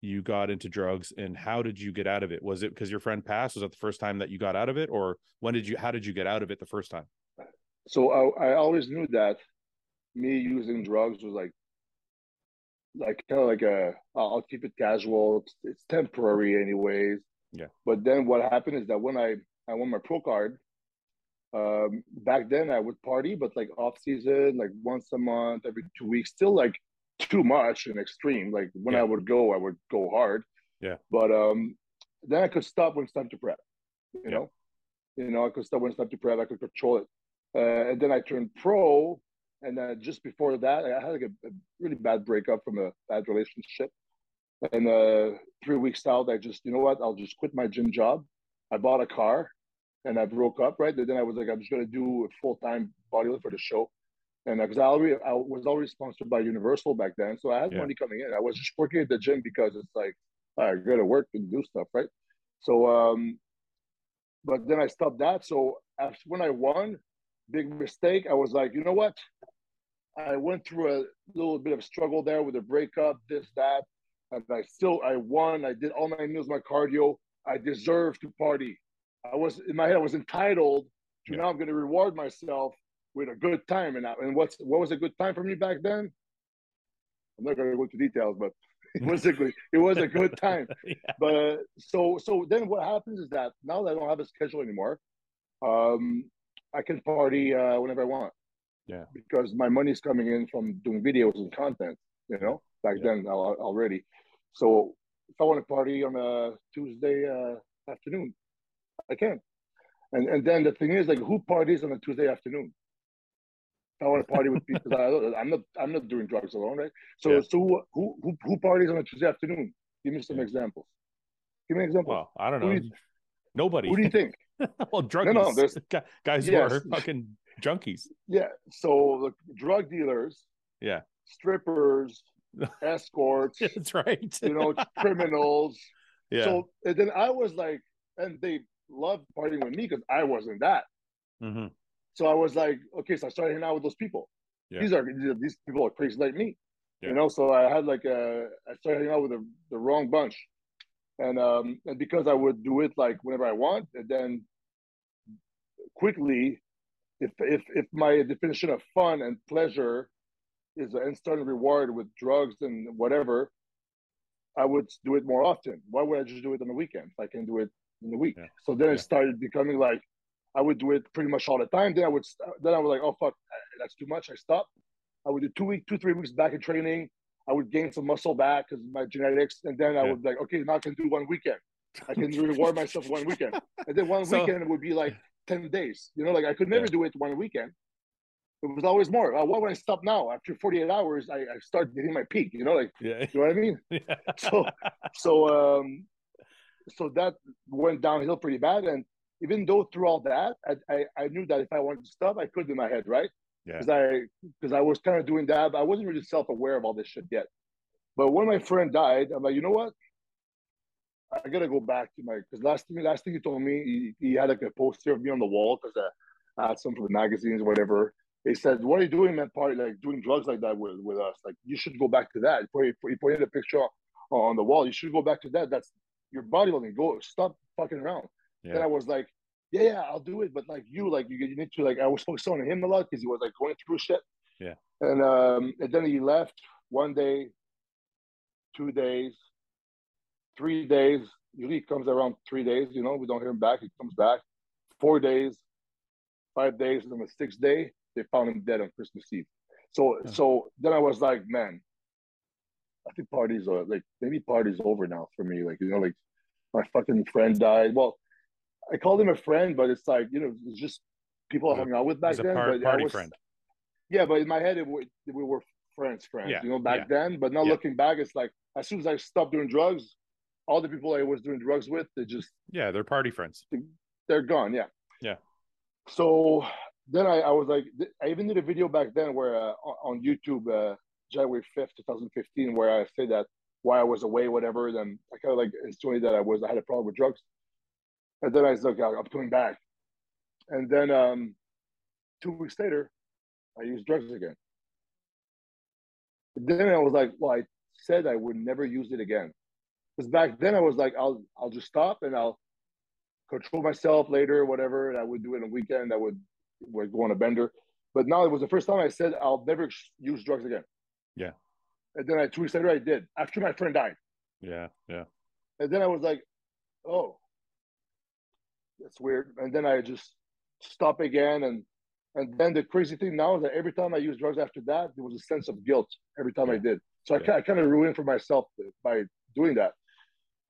you got into drugs and how did you get out of it? Was it because your friend passed? Was that the first time that you got out of it? Or when did you how did you get out of it the first time? So I, I always knew that me using drugs was like like kind of like a I'll keep it casual. It's, it's temporary anyways. Yeah. But then what happened is that when I I won my pro card, um, back then I would party, but like off season, like once a month, every two weeks, still like too much and extreme. Like when Yeah. I would go, I would go hard. Yeah. But um, then I could stop when it's time to prep. You Yeah. know, you know, I could stop when it's time to prep. I could control it, uh, and then I turned pro. And then just before that, I had like a, a really bad breakup from a bad relationship. And uh, three weeks out, I just, you know what? I'll just quit my gym job. I bought a car, and I broke up. Right, and then I was like, I'm just gonna do a full time bodybuilding for the show. And because I already, I was already sponsored by Universal back then, so I had Yeah. money coming in. I was just working at the gym because it's like I gotta work and do stuff, right? So, um, but then I stopped that. So after when I won, big mistake. I was like, you know what? I went through a little bit of struggle there with a breakup, this, that, and I still I won. I did all my meals, my cardio. I deserve to party. I was in my head. I was entitled to Yeah. now. I'm going to reward myself with a good time. And I, and what's what was a good time for me back then? I'm not going to go into details, but it was a good it was a good time. yeah. But so so then what happens is that now that I don't have a schedule anymore, um, I can party uh, whenever I want. Yeah. Because my money's coming in from doing videos and content. You know, back Yeah. then already. So if I want to party on a Tuesday uh, afternoon, I can. And and then the thing is like, who parties on a Tuesday afternoon? I want to party with people. I, I'm not. I'm not doing drugs alone, right? So, Yeah. so who, who who who parties on a Tuesday afternoon? Give me some Yeah. examples. Give me an example. Well, I don't know. do you- Nobody. Who do you think? well, druggies. No, no, there's- Gu- guys who Yes. are fucking junkies. Yeah. So the drug dealers, Yeah. strippers, escorts, That's right. you know, criminals. yeah. So and then I was like, and they loved partying with me because I wasn't that. hmm So I was like, okay, so I started hanging out with those people. Yeah. These are these people are crazy like me, Yeah. you know. So I had like a, I started hanging out with the, the wrong bunch, and um and because I would do it like whenever I want, and then quickly, if if if my definition of fun and pleasure is an instant reward with drugs and whatever, I would do it more often. Why would I just do it on the weekend? I can do it in the week. Yeah. So then Yeah. it started becoming like I would do it pretty much all the time. Then I would then I was like, oh fuck, that's too much. I stopped. I would do two week, two three weeks back in training. I would gain some muscle back because my genetics, and then I Yeah. would be like, okay, now I can do one weekend. I can reward myself one weekend, and then one So- weekend would be like ten days. You know, like I could never Yeah. do it one weekend. It was always more. Uh, why would I stop now? After 48 hours, I, I start hitting my peak. You know, like Yeah. you know what I mean? yeah. So so um so that went downhill pretty bad. And even though through all that, I, I, I knew that if I wanted to stop, I could in my head, right? Yeah. Because I because I was kind of doing that, but I wasn't really self aware of all this shit yet. But when my friend died, I'm like, you know what? I gotta go back to my because last thing last thing he told me, he, he had like a poster of me on the wall because I, I had some from the magazines or whatever. He said, "What are you doing, man? Party like doing drugs like that with, with us? Like you should go back to that." He pointed, he pointed a picture on, on the wall. You should go back to that. That's your bodybuilding. Go stop fucking around. Yeah. Then I was like, "Yeah, yeah, I'll do it." But like you, like you, you need to like I was focused on him a lot because he was like going through shit. Yeah. And um, and then he left one day, two days, three days. Usually he comes around three days. You know, we don't hear him back. He comes back. Four days, five days, and on the sixth day, they found him dead on Christmas Eve. So Yeah. so then I was like, man, I think parties are uh, like maybe parties over now for me. Like you know, like my fucking friend died. Well, I called him a friend, but it's like you know, it's just people I He's a- hung out with back He's then. par- but party was- friend. Yeah, but in my head, it, we were friends, friends. Yeah, You know, back yeah. then. But now Yeah. looking back, it's like as soon as I stopped doing drugs, all the people I was doing drugs with, they just Yeah, they're party friends. they're gone. Yeah. Yeah. So then I, I was like, I even did a video back then where uh, on YouTube, uh, January fifth, two thousand fifteen, where I said that why I was away, whatever. Then I kind of like insinuated that I was I had a problem with drugs, and then I was like, I'm coming back, and then um, two weeks later, I used drugs again. Then I was like, well, I said I would never use it again, because back then I was like, I'll I'll just stop and I'll control myself later, whatever. And I would do it on a weekend. I would would go on a bender. But now it was the first time I said I'll never use drugs again. Yeah. And then I two weeks later I did after my friend died. Yeah, yeah. And then I was like, oh, that's weird. And then I just stop again. And and then the crazy thing now is that every time I use drugs after that, there was a sense of guilt every time I did. So Yeah. ki- I kind of ruined for myself uh, by doing that.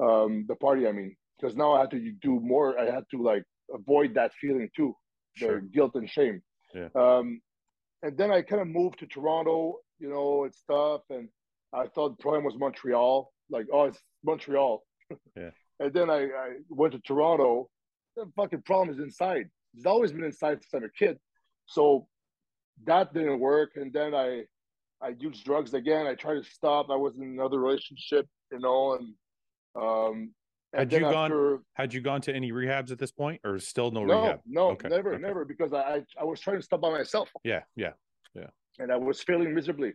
Um, the party, I mean. because now I had to do more. I had to like avoid that feeling too, Sure. the guilt and shame. Yeah. Um, and then I kind of moved to Toronto, you know, and stuff. And I thought the problem was Montreal. Like, oh, it's Montreal. Yeah. and then I, I went to Toronto. The fucking problem is inside. It's always been inside since I'm a kid. So that didn't work. And then I I used drugs again. I tried to stop. I was in another relationship, you know, and um Had you gone- after, Had you gone to any rehabs at this point, or still no, no, rehab? no, Okay, never, okay. never, because I, I was trying to stop by myself Yeah, yeah, yeah. and I was failing miserably.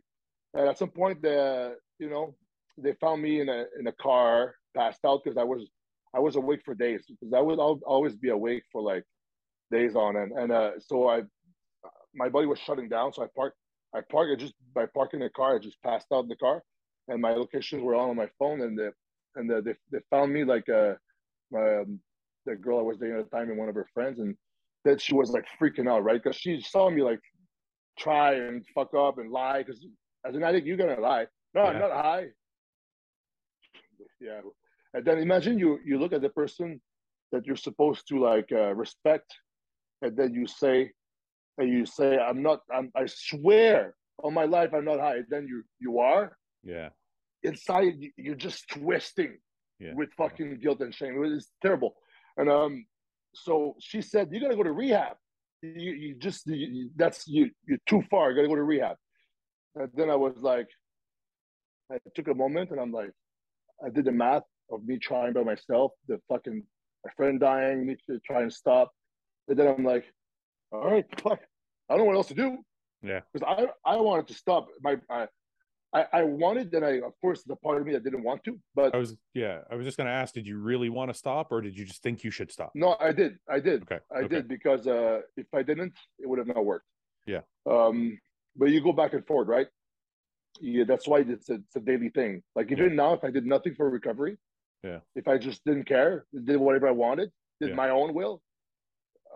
And at some point, the you know they found me in a in a car, passed out because I was I was awake for days because I would al- always be awake for like days on end. And uh, so I my body was shutting down, so I parked. I parked I just by parking the car. I just passed out in the car, and my locations were all on my phone. And the and the, they they found me like uh, my um, the girl I was dating at the time and one of her friends, and that she was like freaking out, right? Because she saw me like try and fuck up and lie. Because as an addict, you're gonna lie. No, I'm not high. Yeah, and then imagine you you look at the person that you're supposed to like uh, respect, and then you say, and you say, I'm not. I'm, I swear on my life, I'm not high. Then you you are yeah, inside. you- You're just twisting yeah. with fucking guilt and shame. It was terrible. And um, so she said, "You got to go to rehab. You, you just you, that's you. You're too far. You got to go to rehab." And then I was like, I took a moment and I'm like, I did the math of me trying by myself, the fucking my friend dying, me to try and stop. And then I'm like, all right, fuck, I don't know what else to do. Yeah. because I I wanted to stop. My I, I I wanted, and I of course the part of me that didn't want to, but I was yeah. I was just gonna ask, did you really want to stop, or did you just think you should stop? No, I did. I did. Okay, I okay. did because uh, if I didn't, it would have not worked. Yeah. Um, but you go back and forth, right? Yeah, that's why it's a, it's a daily thing. Like even now, if I did nothing for recovery, Yeah. if I just didn't care, did whatever I wanted, did Yeah. my own will,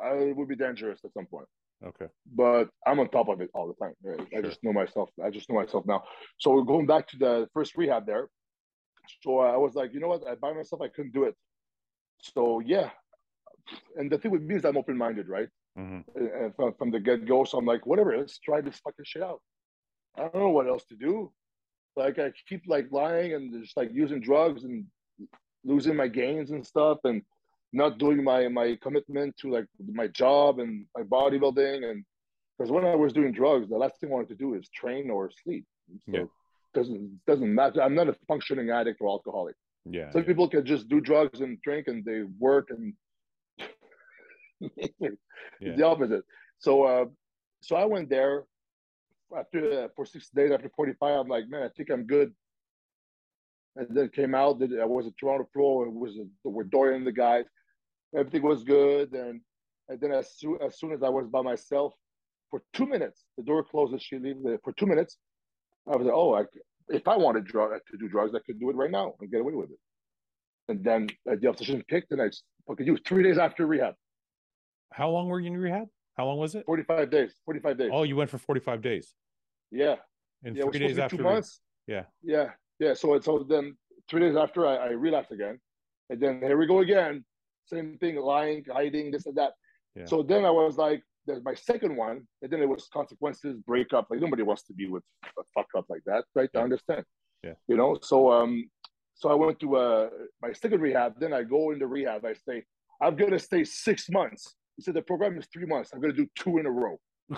I would be dangerous at some point. Okay, But I'm on top of it all the time. Right? I just know myself. I just know myself now. So going back to the first rehab there, so I was like, you know what? I by myself, I couldn't do it. So yeah, and the thing with me is I'm open minded, right? hmm from, from the get go. So I'm like, whatever, let's try this fucking shit out. I don't know what else to do. Like I keep like lying and just like using drugs and losing my gains and stuff and not doing my my commitment to like my job and my bodybuilding and because when I was doing drugs, the last thing I wanted to do is train or sleep. So Yeah. it doesn't doesn't matter. I'm not a functioning addict or alcoholic. yeah, Some yeah. people can just do drugs and drink and they work and Yeah. the opposite. So uh so I went there after uh, for six days after 45 I'm like man I think I'm good and then came out that I was a Toronto pro it was a, with Dorian and the guys everything was good and and then as soon as soon as I was by myself for two minutes the door closes she leaves for two minutes I was like oh I, if I wanted drug, to do drugs I could do it right now and get away with it and then uh, the obsession kicked and I just fucking used three days after rehab How long were you in rehab? How long was it? 45 days 45 days Oh, you went for forty five days. yeah And yeah, three days after. two months. Yeah. Yeah, yeah. So so then three days after I, I relapsed again, and then here we go again. Same thing, lying, hiding, this and that. Yeah. So then I was like, there's my second one, and then it was consequences, breakup. Like nobody wants to be with a fuck up like that, right? I understand. Yeah. You know. So um, so I went to uh my second rehab. Then I go into rehab. I say I'm gonna stay six months. He said the program is three months. I'm gonna do two in a row.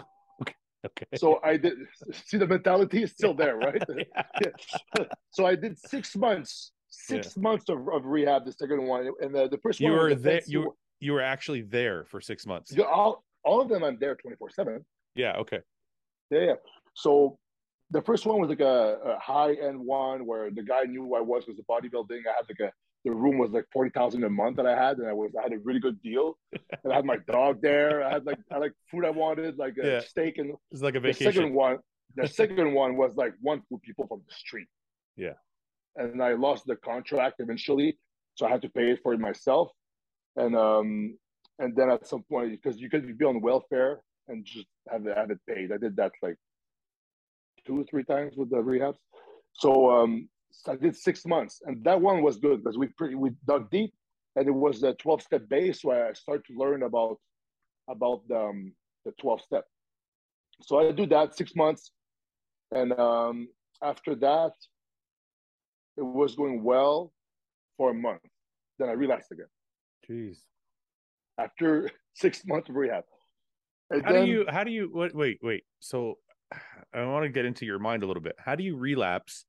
Okay. So I did. See the mentality is still there, right? Yeah. so I did six months, six months of, of rehab. The second one, and the, the first You one. were there. You were, you were actually there for six months. Yeah, all all of them. I'm there twenty four seven. Yeah. Okay. Yeah, yeah. So the first one was like a, a high end one where the guy knew who I was was a bodybuilding. I had like a the room was like forty thousand a month that I had, and I was I had a really good deal. and I had my dog there. I had like I had, like food I wanted, like a Yeah. steak and It's like a vacation. the second one, the second one was like one for people from the street. Yeah. And I lost the contract eventually, so I had to pay it for it myself. And um, and then at some point, because you could be on welfare and just have it have it paid. I did that like two or three times with the rehabs. So um, so I did six months, and that one was good because we pretty we dug deep. and it was a 12 step base where I started to learn about about the, um, the 12 step. So I do that six months, and um, after that, it was going well for a month. Then I relapsed again. Jeez. After six months of rehab. And how then, do you? How do you? Wait, wait, wait. So I want to get into your mind a little bit. How do you relapse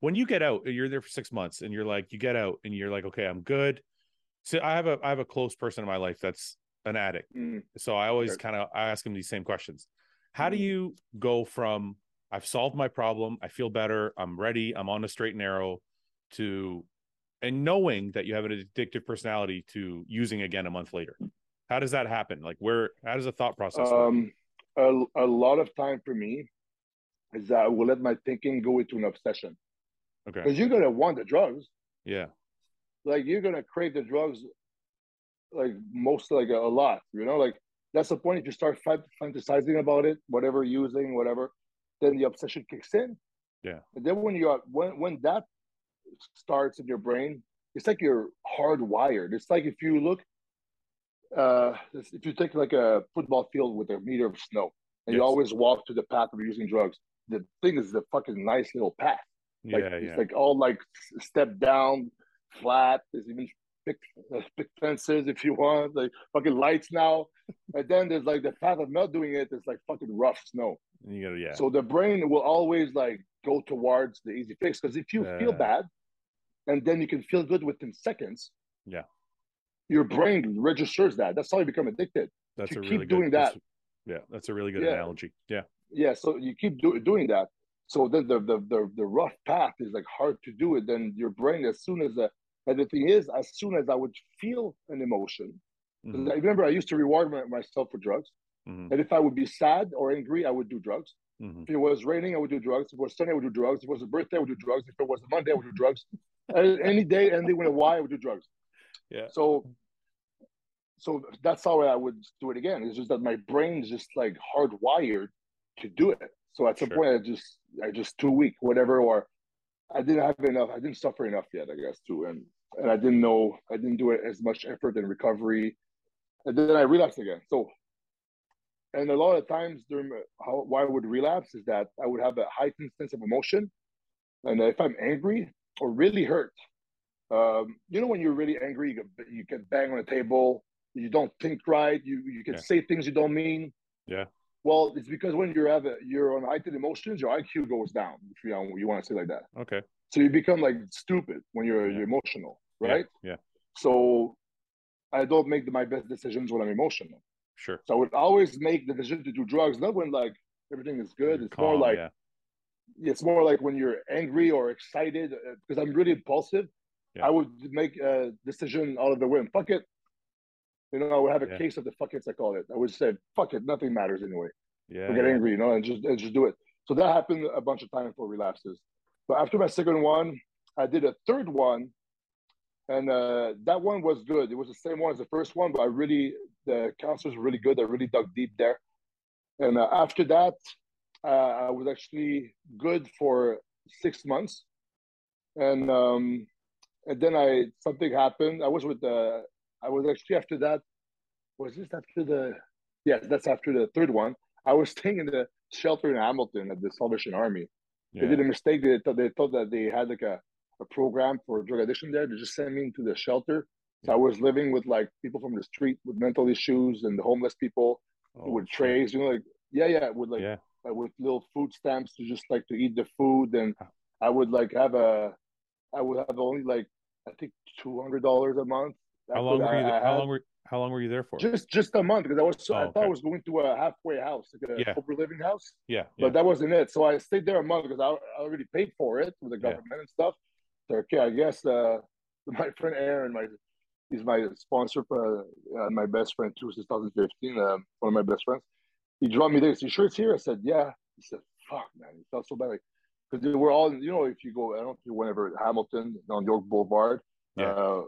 when you get out? You're there for six months, and you're like, you get out, and you're like, okay, I'm good. So I have a I have a close person in my life that's an addict. Mm. So I always kind of I ask him these same questions. How mm. do you go from I've solved my problem, I feel better, I'm ready, I'm on a straight and narrow to and knowing that you have an addictive personality to using again a month later? How does that happen? Like where how does the thought process um a, a lot of time for me is that I will let my thinking go into an obsession. Okay. Because you're gonna want the drugs. Yeah. Like you're gonna crave the drugs like most like a, a lot, you know, like that's the point. If you start fantasizing about it, whatever using, whatever, then the obsession kicks in. Yeah. And then when you are when when that starts in your brain, it's like you're hardwired. It's like if you look, uh, if you take like a football field with a meter of snow, and yes. you always walk to the path of using drugs, the thing is the fucking nice little path. Like, yeah, yeah. It's like all like step down, flat. There's even big, uh, big fences if you want, like fucking lights now. and then there's like the path of not doing it. It's like fucking rough snow. You gotta, yeah. So the brain will always like go towards the easy fix because if you uh, feel bad, and then you can feel good within seconds. Yeah. Your brain registers that. That's how you become addicted. That's you a really keep good, doing that. Yeah, that's a really good yeah. analogy. Yeah. Yeah. So you keep do, doing that. So then the, the the the rough path is like hard to do it. Then your brain, as soon as the and the thing is, as soon as I would feel an emotion, mm-hmm. I remember I used to reward my, myself for drugs. Mm-hmm. And if I would be sad or angry, I would do drugs. Mm-hmm. If it was raining, I would do drugs. If it was sunny, I would do drugs. If it was a birthday, I would do drugs. If it was a Monday, I would do drugs. Any day and ending with a Y, I would do drugs. Yeah. So, so that's how I would do it again. It's just that my brain's just like hardwired to do it. So at some sure. point, I just, I just too weak, whatever, or I didn't have enough. I didn't suffer enough yet, I guess, too, and and I didn't know. I didn't do it as much effort and recovery, and then I relapsed again. So, and a lot of times during uh, how why I would relapse is that I would have a heightened sense of emotion, and if I'm angry or really hurt, um, you know, when you're really angry, you can, you can bang on the table. You don't think right. You you can yeah. say things you don't mean. Yeah. Well, it's because when you're have a, you're on heightened emotions, your IQ goes down. If you, know, you want to say like that. Okay. So you become like stupid when you're, yeah. you're emotional, right? Yeah. yeah. So I don't make my best decisions when I'm emotional. Sure. So I would always make the decision to do drugs, not when like everything is good. You're it's calm, more like yeah. It's more like when you're angry or excited because uh, I'm really impulsive. Yeah. I would make a decision out of the whim. Fuck it, you know, I would have a yeah. case of the fuck it, I call it. I would say, fuck it, nothing matters anyway. Yeah. Or get angry, you know, and just and just do it. So that happened a bunch of times for relapses. But after my second one, I did a third one, and uh, that one was good. It was the same one as the first one, but I really the counselors were really good. I really dug deep there. And uh, after that, I was actually good for six months, and um, and then I something happened. I was with the I was actually after that. Was this after the? Yes, that's after the third one. I was staying in the shelter in Hamilton at the Salvation Army. Yeah. They did a mistake. They thought they thought that they had like a, a program for drug addiction there. They just sent me into the shelter. So I was living with like people from the street with mental issues and the homeless people oh, with trays. You know, like yeah, yeah, with like yeah. Uh, with little food stamps to just like to eat the food, and I would like have a, I would have only like I think two hundred dollars a month how long were you? There, how long were How long were you there for? Just just a month because I was so, oh, I thought okay. I was going to a halfway house, like a yeah. living house. Yeah, but that wasn't it. So I stayed there a month because I, I already paid for it with the government yeah. and stuff. So okay, I guess uh, my friend Aaron, my he's my sponsor, uh, my best friend too since 2015. Um, one of my best friends. He dropped me there. He sure it's here? I said, yeah. He said, fuck, man. He felt so bad. Because like, we're all, you know, if you go, I don't know if you went ever Hamilton on York Boulevard. Yeah. Uh,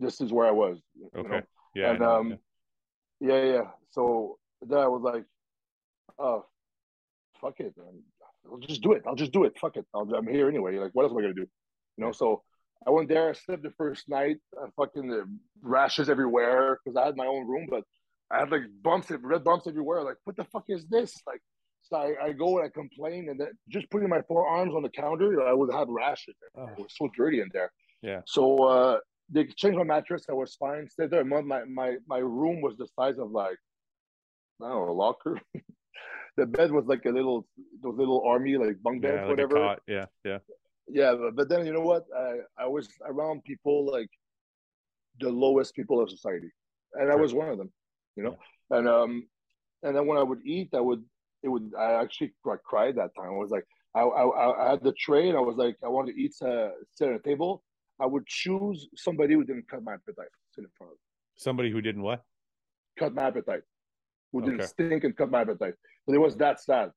this is where I was. Okay. Know? Yeah. And um, yeah. yeah, yeah. So then I was like, oh, fuck it. Man. I'll just do it. I'll just do it. Fuck it. i am here anyway. Like, what else am I gonna do? You know. So I went there, I slept the first night, I fucking uh, rashes everywhere because I had my own room, but I had like bumps, red bumps everywhere. Like, what the fuck is this? Like, so I, I go and I complain, and then just putting my forearms on the counter, I would have rashes. Oh. It was so dirty in there. Yeah. So uh, they changed my mattress. I was fine. Stayed there. My my my room was the size of like I don't know a locker. the bed was like a little those little army like bunk beds, yeah, like whatever. Yeah, yeah. Yeah, but, but then you know what? I I was around people like the lowest people of society, and sure. I was one of them. You know, yeah. and um, and then when I would eat, I would it would I actually like, cried that time. I was like, I, I I had the tray, and I was like, I want to eat, uh, sit at a table. I would choose somebody who didn't cut my appetite. Sit in front of. Somebody who didn't what? Cut my appetite. Who okay. didn't stink and cut my appetite. But it was that sad.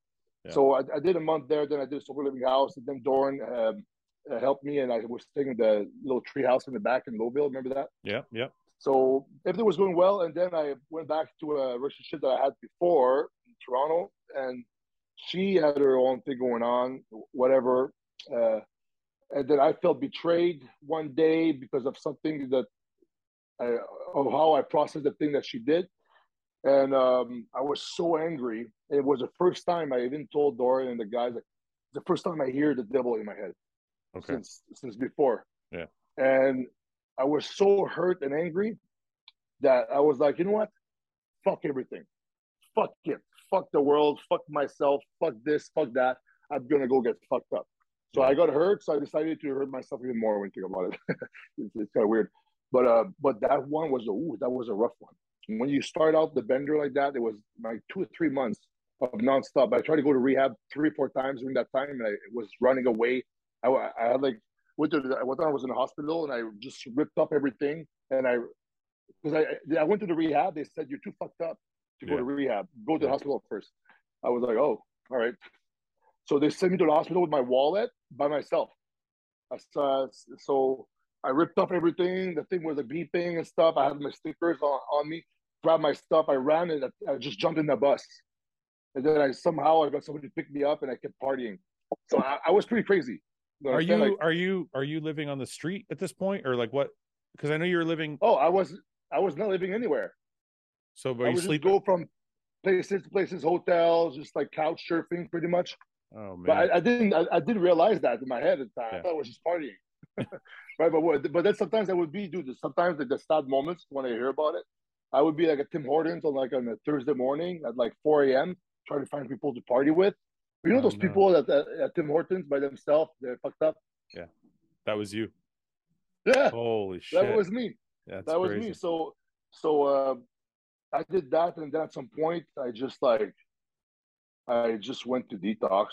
Yeah. So I, I, did a month there. Then I did a sober living house. And then Dorian um, uh, helped me, and I was staying the little tree house in the back in Lowville. Remember that? Yeah, yeah. So everything was going well, and then I went back to a relationship that I had before in Toronto, and she had her own thing going on, whatever. Uh, and then I felt betrayed one day because of something that I, of how I processed the thing that she did, and um, I was so angry. It was the first time I even told Dorian and the guys like, the first time I hear the devil in my head okay. since since before. Yeah, and I was so hurt and angry that I was like, you know what? Fuck everything. Fuck it. Fuck the world. Fuck myself. Fuck this. Fuck that. I'm gonna go get fucked up. So I got hurt, so I decided to hurt myself even more when you think about it. it's, it's kind of weird, but uh, but that one was a ooh, that was a rough one. When you start out the bender like that, it was like two or three months of nonstop. I tried to go to rehab three, four times during that time, and I was running away. I, I had like went to the, one time I was in the hospital, and I just ripped up everything, and I because I I went to the rehab. They said you're too fucked up to yeah. go to rehab. Go to the hospital first. I was like, oh, all right. So they sent me to the hospital with my wallet by myself. Uh, so I ripped up everything. The thing was a beeping and stuff. I had my stickers on, on me. Grabbed my stuff. I ran and I just jumped in the bus. And then I somehow I got somebody to pick me up and I kept partying. So I, I was pretty crazy. You are you like, are you are you living on the street at this point or like what? Because I know you're living. Oh, I was I was not living anywhere. So, but I you sleep go from places to places, hotels, just like couch surfing, pretty much. Oh man! But I, I didn't. I, I, didn't realize that in my head at the time. Yeah. I thought I was just partying. right, but but then sometimes I would be dude. Sometimes like the sad moments when I hear about it, I would be like a Tim Hortons on like on a Thursday morning at like 4 a.m. trying to find people to party with. You know those people that at, at Tim Hortons by themselves, they're fucked up. Yeah, that was you. Yeah, holy shit, that was me. That's that was crazy. me. So so uh, I did that, and then at some point, I just like I just went to detox,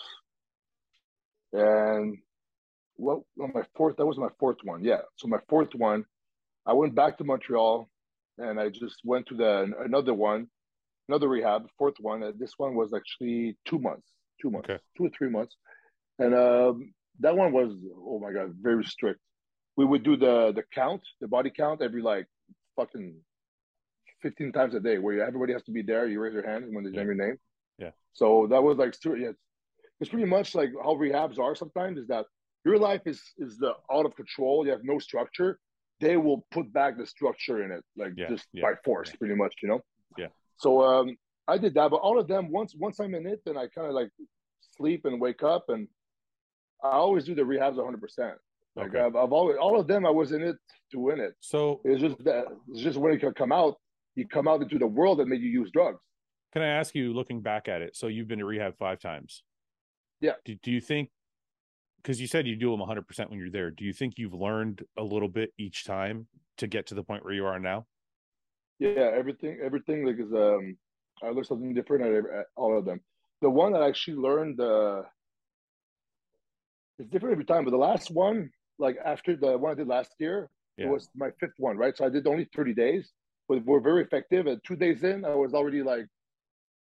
and what well, my fourth that was my fourth one. Yeah, so my fourth one, I went back to Montreal, and I just went to the another one, another rehab, fourth one. This one was actually two months, two months, okay. two or three months, and um, that one was oh my god, very strict. We would do the the count, the body count every like fucking 15 times a day where everybody has to be there. You raise your hand when they name your name. Yeah. So that was like, yeah, it's pretty much like how rehabs are sometimes is that your life is is the out of control. You have no structure. They will put back the structure in it, like yeah, just yeah, by force, yeah. pretty much, you know? Yeah. So um I did that, but all of them once once I'm in it, then I kind of like sleep and wake up and I always do the rehabs 100 percent like okay. I've, I've, always all of them I was in it to win it. So it's just that it's just when it can come out, you come out into the world that made you use drugs. Can I ask you, looking back at it, so you've been to rehab five times? Yeah. Do, do you think, because you said you do them 100% when you're there, do you think you've learned a little bit each time to get to the point where you are now? Yeah, everything, everything like is, um, I learned something different at, at all of them. The one that I actually learned, uh, it's different every time, but the last one, like after the one I did last year, yeah. it was my fifth one, right? So I did only 30 days, but were very effective. And two days in, I was already like,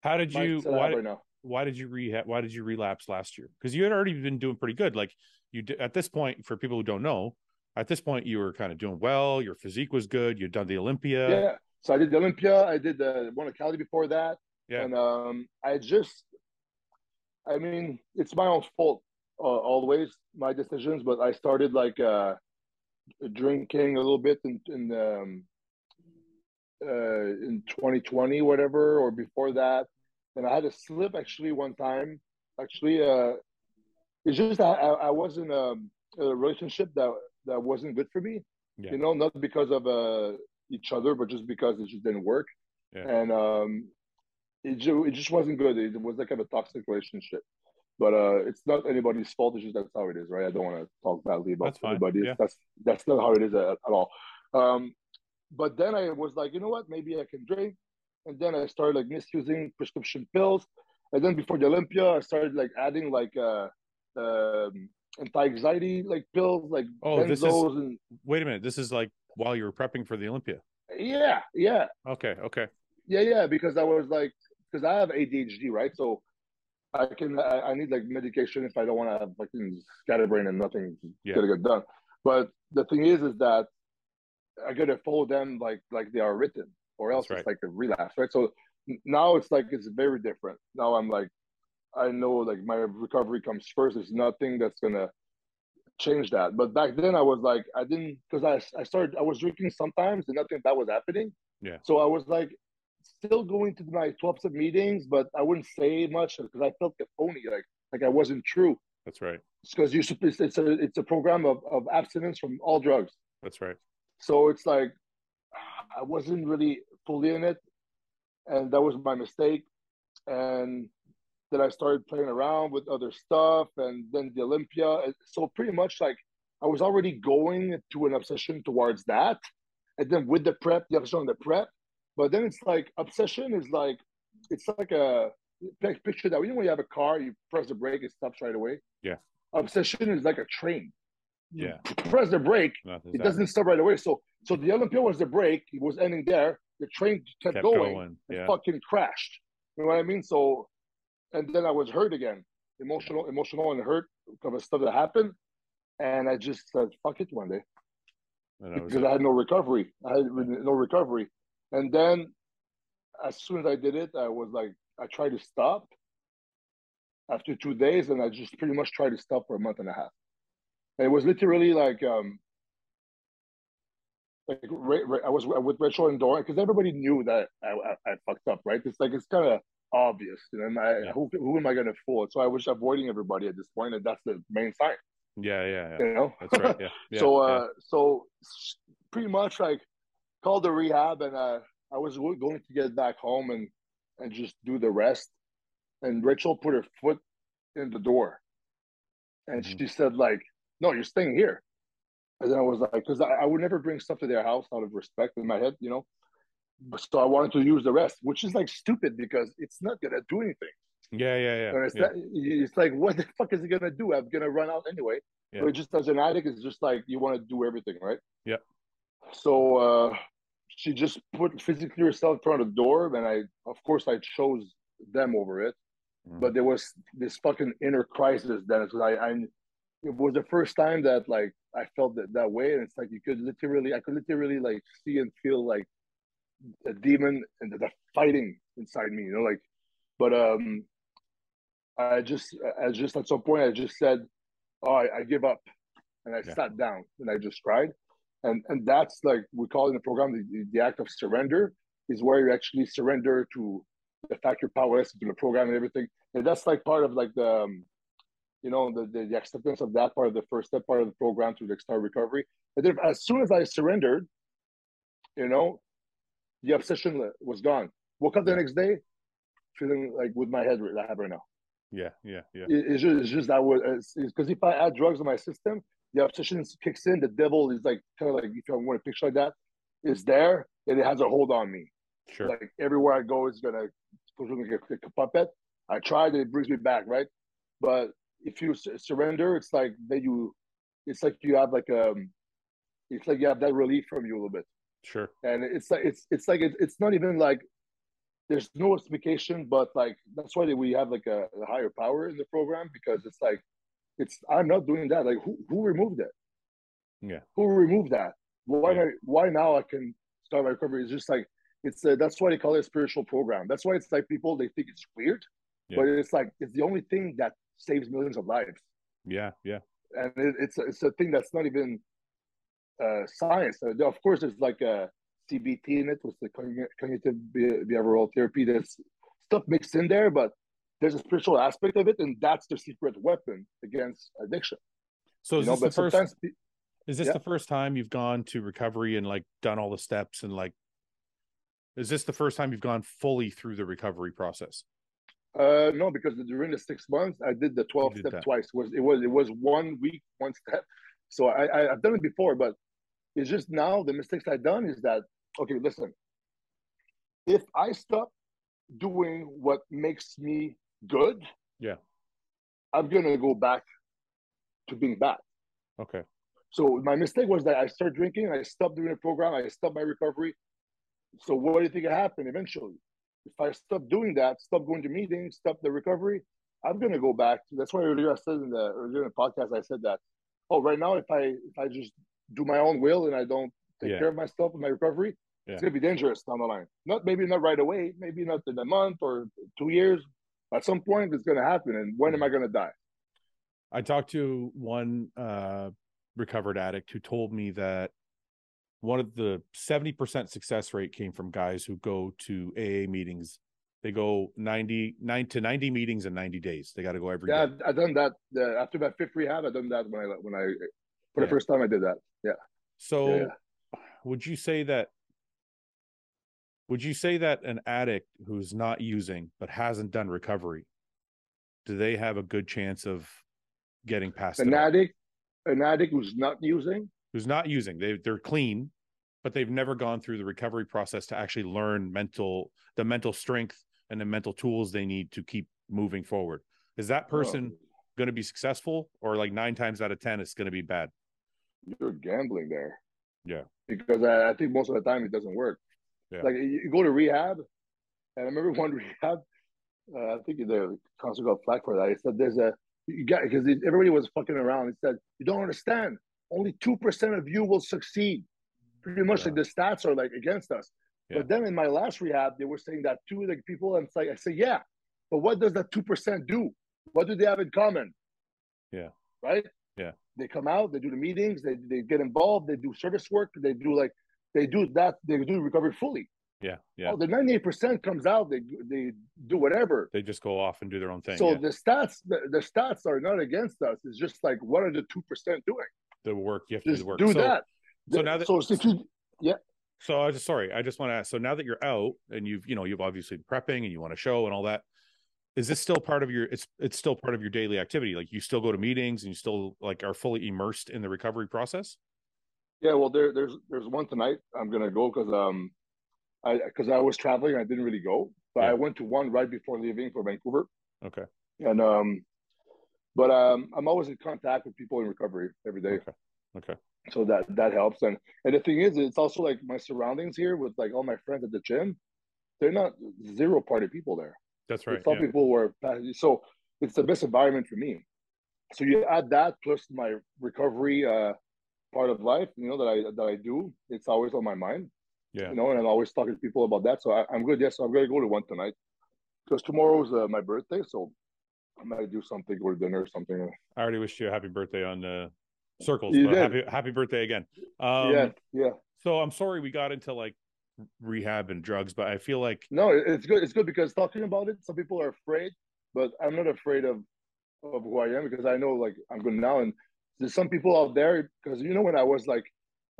how did you, why did, right why did you rehab? Why did you relapse last year? Because you had already been doing pretty good. Like you at this point, for people who don't know, at this point you were kind of doing well. Your physique was good. You'd done the Olympia. Yeah. So I did the Olympia. I did the one of Cali before that. Yeah. And um, I just, I mean, it's my own fault uh, always my decisions, but I started like uh, drinking a little bit in in um, uh, in 2020, whatever, or before that, and I had a slip actually one time. Actually, uh, it's just I, I was in a, a relationship that that wasn't good for me. Yeah. You know, not because of uh, each other, but just because it just didn't work. Yeah. And um, it, ju- it just wasn't good. It was like kind of a toxic relationship. But uh, it's not anybody's fault. It's just that's how it is, right? I don't want to talk badly about that's anybody. Yeah. That's that's not how it is at, at all. Um, but then I was like, you know what? Maybe I can drink. And then I started like misusing prescription pills. And then before the Olympia, I started like adding like uh, um, anti-anxiety like pills, like oh, this is. And... Wait a minute. This is like while you were prepping for the Olympia. Yeah, yeah. Okay, okay. Yeah, yeah. Because I was like, because I have ADHD, right? So I can I, I, need like medication if I don't want to have fucking scatterbrain and nothing yeah. gonna get done. But the thing is, is that I gotta follow them like like they are written, or else right. it's like a relapse, right? So now it's like it's very different. Now I'm like, I know like my recovery comes first. There's nothing that's gonna change that. But back then I was like, I didn't because I I started I was drinking sometimes and nothing that was happening. Yeah. So I was like, still going to my 12 step meetings, but I wouldn't say much because I felt the phony, like like I wasn't true. That's right. Because you it's, it's a it's a program of, of abstinence from all drugs. That's right. So it's like I wasn't really fully in it, and that was my mistake. And then I started playing around with other stuff, and then the Olympia. So pretty much like I was already going to an obsession towards that, and then with the prep, the obsession on the prep, but then it's like obsession is like it's like a picture that you know when you have a car, you press the brake, it stops right away. Yeah. Obsession is like a train. Yeah. press the brake, it doesn't stop right away. So so the Olympia was the brake, it was ending there. The train kept, kept going, going. Yeah. and fucking crashed. You know what I mean? So and then I was hurt again, emotional, emotional and hurt because of stuff that happened. And I just said, fuck it one day. Because I had no recovery. I had no recovery. And then as soon as I did it, I was like, I tried to stop after two days, and I just pretty much tried to stop for a month and a half. And it was literally like, um, like I was with Rachel and Dorian because everybody knew that I, I, I, fucked up, right? It's like it's kind of obvious, you know. I, yeah. who, who am I going to fool? So I was avoiding everybody at this point, and that's the main sign. Yeah, yeah, yeah. You know, that's right. Yeah. yeah so, uh, yeah. so pretty much like called the rehab, and uh, I was going to get back home and and just do the rest. And Rachel put her foot in the door, and mm-hmm. she said, "Like, no, you're staying here." And then I was like, because I, I, would never bring stuff to their house out of respect in my head, you know. So I wanted to use the rest, which is like stupid because it's not gonna do anything. Yeah, yeah, yeah. And it's, yeah. That, it's like, what the fuck is it gonna do? I'm gonna run out anyway. Yeah. But just as an addict, it's just like you want to do everything, right? Yeah. So uh, she just put physically herself in front of the door, and I, of course, I chose them over it. Mm. But there was this fucking inner crisis then because I, I, it was the first time that like I felt that that way, and it's like you could literally, I could literally like see and feel like the demon and the, the fighting inside me, you know, like. But um, I just, I just at some point, I just said, "Oh, I, I give up," and I yeah. sat down and I just cried and and that's like we call in the program the, the act of surrender is where you actually surrender to the fact you're powerless to the program and everything and that's like part of like the um, you know the, the, the acceptance of that part of the first step part of the program to the start recovery and then as soon as i surrendered you know the obsession was gone woke up the next day feeling like with my head I have right now yeah yeah yeah it, it's, just, it's just that was because if i add drugs in my system the obsession kicks in. The devil is like kind of like if you want a picture like that, is there and it has a hold on me. Sure. Like everywhere I go, it's gonna push me like a, a puppet. I tried it brings me back, right? But if you surrender, it's like that you, it's like you have like um, it's like you have that relief from you a little bit. Sure. And it's like it's it's like it, it's not even like there's no explication, but like that's why we have like a, a higher power in the program because it's like it's I'm not doing that. Like who who removed it? Yeah. Who removed that? Why yeah. why now I can start my recovery? It's just like it's a, that's why they call it a spiritual program. That's why it's like people they think it's weird, yeah. but it's like it's the only thing that saves millions of lives. Yeah, yeah. And it, it's a, it's a thing that's not even uh, science. Uh, of course, there's like a CBT in it, with the cognitive behavioral therapy. There's stuff mixed in there, but there's a spiritual aspect of it, and that's the secret weapon against addiction. So is you know, this the first? Is this yeah. the first time you've gone to recovery and like done all the steps and like? Is this the first time you've gone fully through the recovery process? Uh, no, because during the six months, I did the twelve did step that. twice. It was it was it was one week, one step. So I, I I've done it before, but it's just now the mistakes I've done is that okay, listen. If I stop doing what makes me good, yeah, I'm gonna go back to being bad. Okay. So my mistake was that I started drinking, I stopped doing the program, I stopped my recovery. So what do you think happened eventually? If I stop doing that, stop going to meetings, stop the recovery, I'm gonna go back. That's why earlier I said in the earlier in the podcast I said that. Oh, right now if I if I just do my own will and I don't take yeah. care of myself and my recovery, yeah. it's gonna be dangerous down the line. Not maybe not right away, maybe not in a month or two years. At some point, it's gonna happen. And when am I gonna die? I talked to one uh, recovered addict who told me that one of the 70% success rate came from guys who go to AA meetings. They go 90, 9 to 90 meetings in 90 days. They got to go every yeah, day. I've, I've done that. Uh, after my fifth rehab, I've done that when I, when I, for yeah. the first time I did that. Yeah. So yeah, would you say that, would you say that an addict who's not using, but hasn't done recovery, do they have a good chance of getting past an addict? An addict who's not using, who's not using, they they're clean, but they've never gone through the recovery process to actually learn mental the mental strength and the mental tools they need to keep moving forward is that oh. person oh. going to be successful or like nine times out of ten it's going to be bad you're gambling there yeah because I, I, think most of the time it doesn't work yeah. like you go to rehab and i remember one rehab uh, i think the council got flack for that he said there's a you got because everybody was fucking around he said you don't understand only 2% of you will succeed pretty much yeah. like the stats are like against us. Yeah. But then in my last rehab, they were saying that two the people, and it's like I say, yeah, but what does that two percent do? What do they have in common? Yeah. Right. They come out, they do the meetings, they they get involved, they do service work, they do like they do that, they do recovery fully. Yeah, yeah. Oh, the ninety eight percent comes out, they they do whatever. They just go off and do their own thing. So yeah. the stats, the, the, stats are not against us. It's just like what are the two percent doing? The work you have to just do the work. Do so, that. So now that so if you yeah. So I just sorry, I just want to ask. So now that you're out and you've you know you've obviously been prepping and you want to show and all that, is this still part of your? It's it's still part of your daily activity. Like you still go to meetings and you still like are fully immersed in the recovery process. Yeah, well, there there's there's one tonight. I'm gonna go because um, I because I was traveling, I didn't really go, but yeah. I went to one right before leaving for Vancouver. Okay. And um, but um, I'm always in contact with people in recovery every day. Okay. Okay so that that helps and and the thing is it's also like my surroundings here with like all my friends at the gym they're not zero party people there that's right some yeah. people were so it's the best environment for me so you add that plus my recovery uh part of life you know that i that i do it's always on my mind yeah you know and i'm always talking to people about that so I, am good yes i'm gonna go to one tonight because tomorrow's uh, my birthday so i might do something go to dinner or something i already wished you a happy birthday on uh circles. You happy happy birthday again. Um, yeah, yeah. So I'm sorry we got into like rehab and drugs, but I feel like no, it's good. It's good because talking about it, some people are afraid, but I'm not afraid of of who I am because I know like I'm good now. And there's some people out there because you know when I was like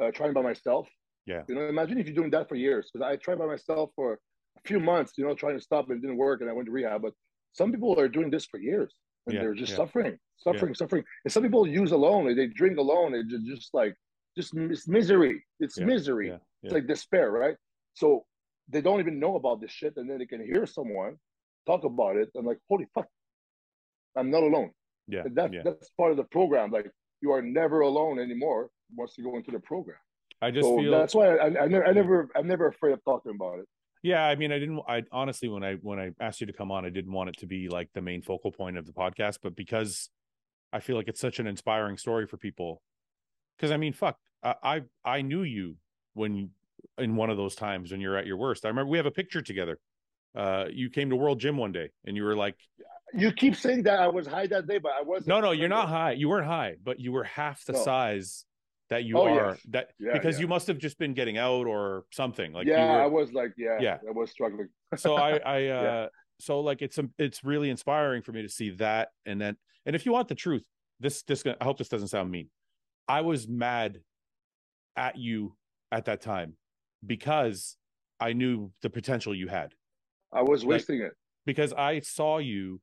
uh, trying by myself. Yeah. You know, imagine if you're doing that for years because I tried by myself for a few months. You know, trying to stop and it didn't work, and I went to rehab. But some people are doing this for years and yeah, they're just yeah. suffering, suffering, yeah. suffering. And some people use alone, they drink alone, it's just like just it's misery. It's misery. It's like despair, right? So they don't even know about this shit, and then they can hear someone talk about it, and like, holy fuck, I'm not alone. Yeah, and that, that's part of the program. Like you are never alone anymore once you go into the program. I just so feel that's why I, I, I never, I never, I'm never afraid of talking about it. Yeah, I mean, I didn't. I honestly, when I when I asked you to come on, I didn't want it to be like the main focal point of the podcast, but because I feel like it's such an inspiring story for people. Because I mean, fuck, I, I I knew you when in one of those times when you're at your worst. I remember we have a picture together. Uh, you came to World Gym one day, and you were like, "You keep saying that I was high that day, but I wasn't." No, no, you're not high. You weren't high, but you were half the no. size that you Oh, are yes. that Yeah, because yeah. you must have just been getting out or something like yeah, you were, I was like, yeah, Yeah. I was struggling. so I, I, uh, Yeah. so like it's, um, it's really inspiring for me to see that. And then, and if you want the truth, this, this, I hope this doesn't sound mean. I was mad at you at that time because I knew the potential you had I was Like- wasting it. because I saw you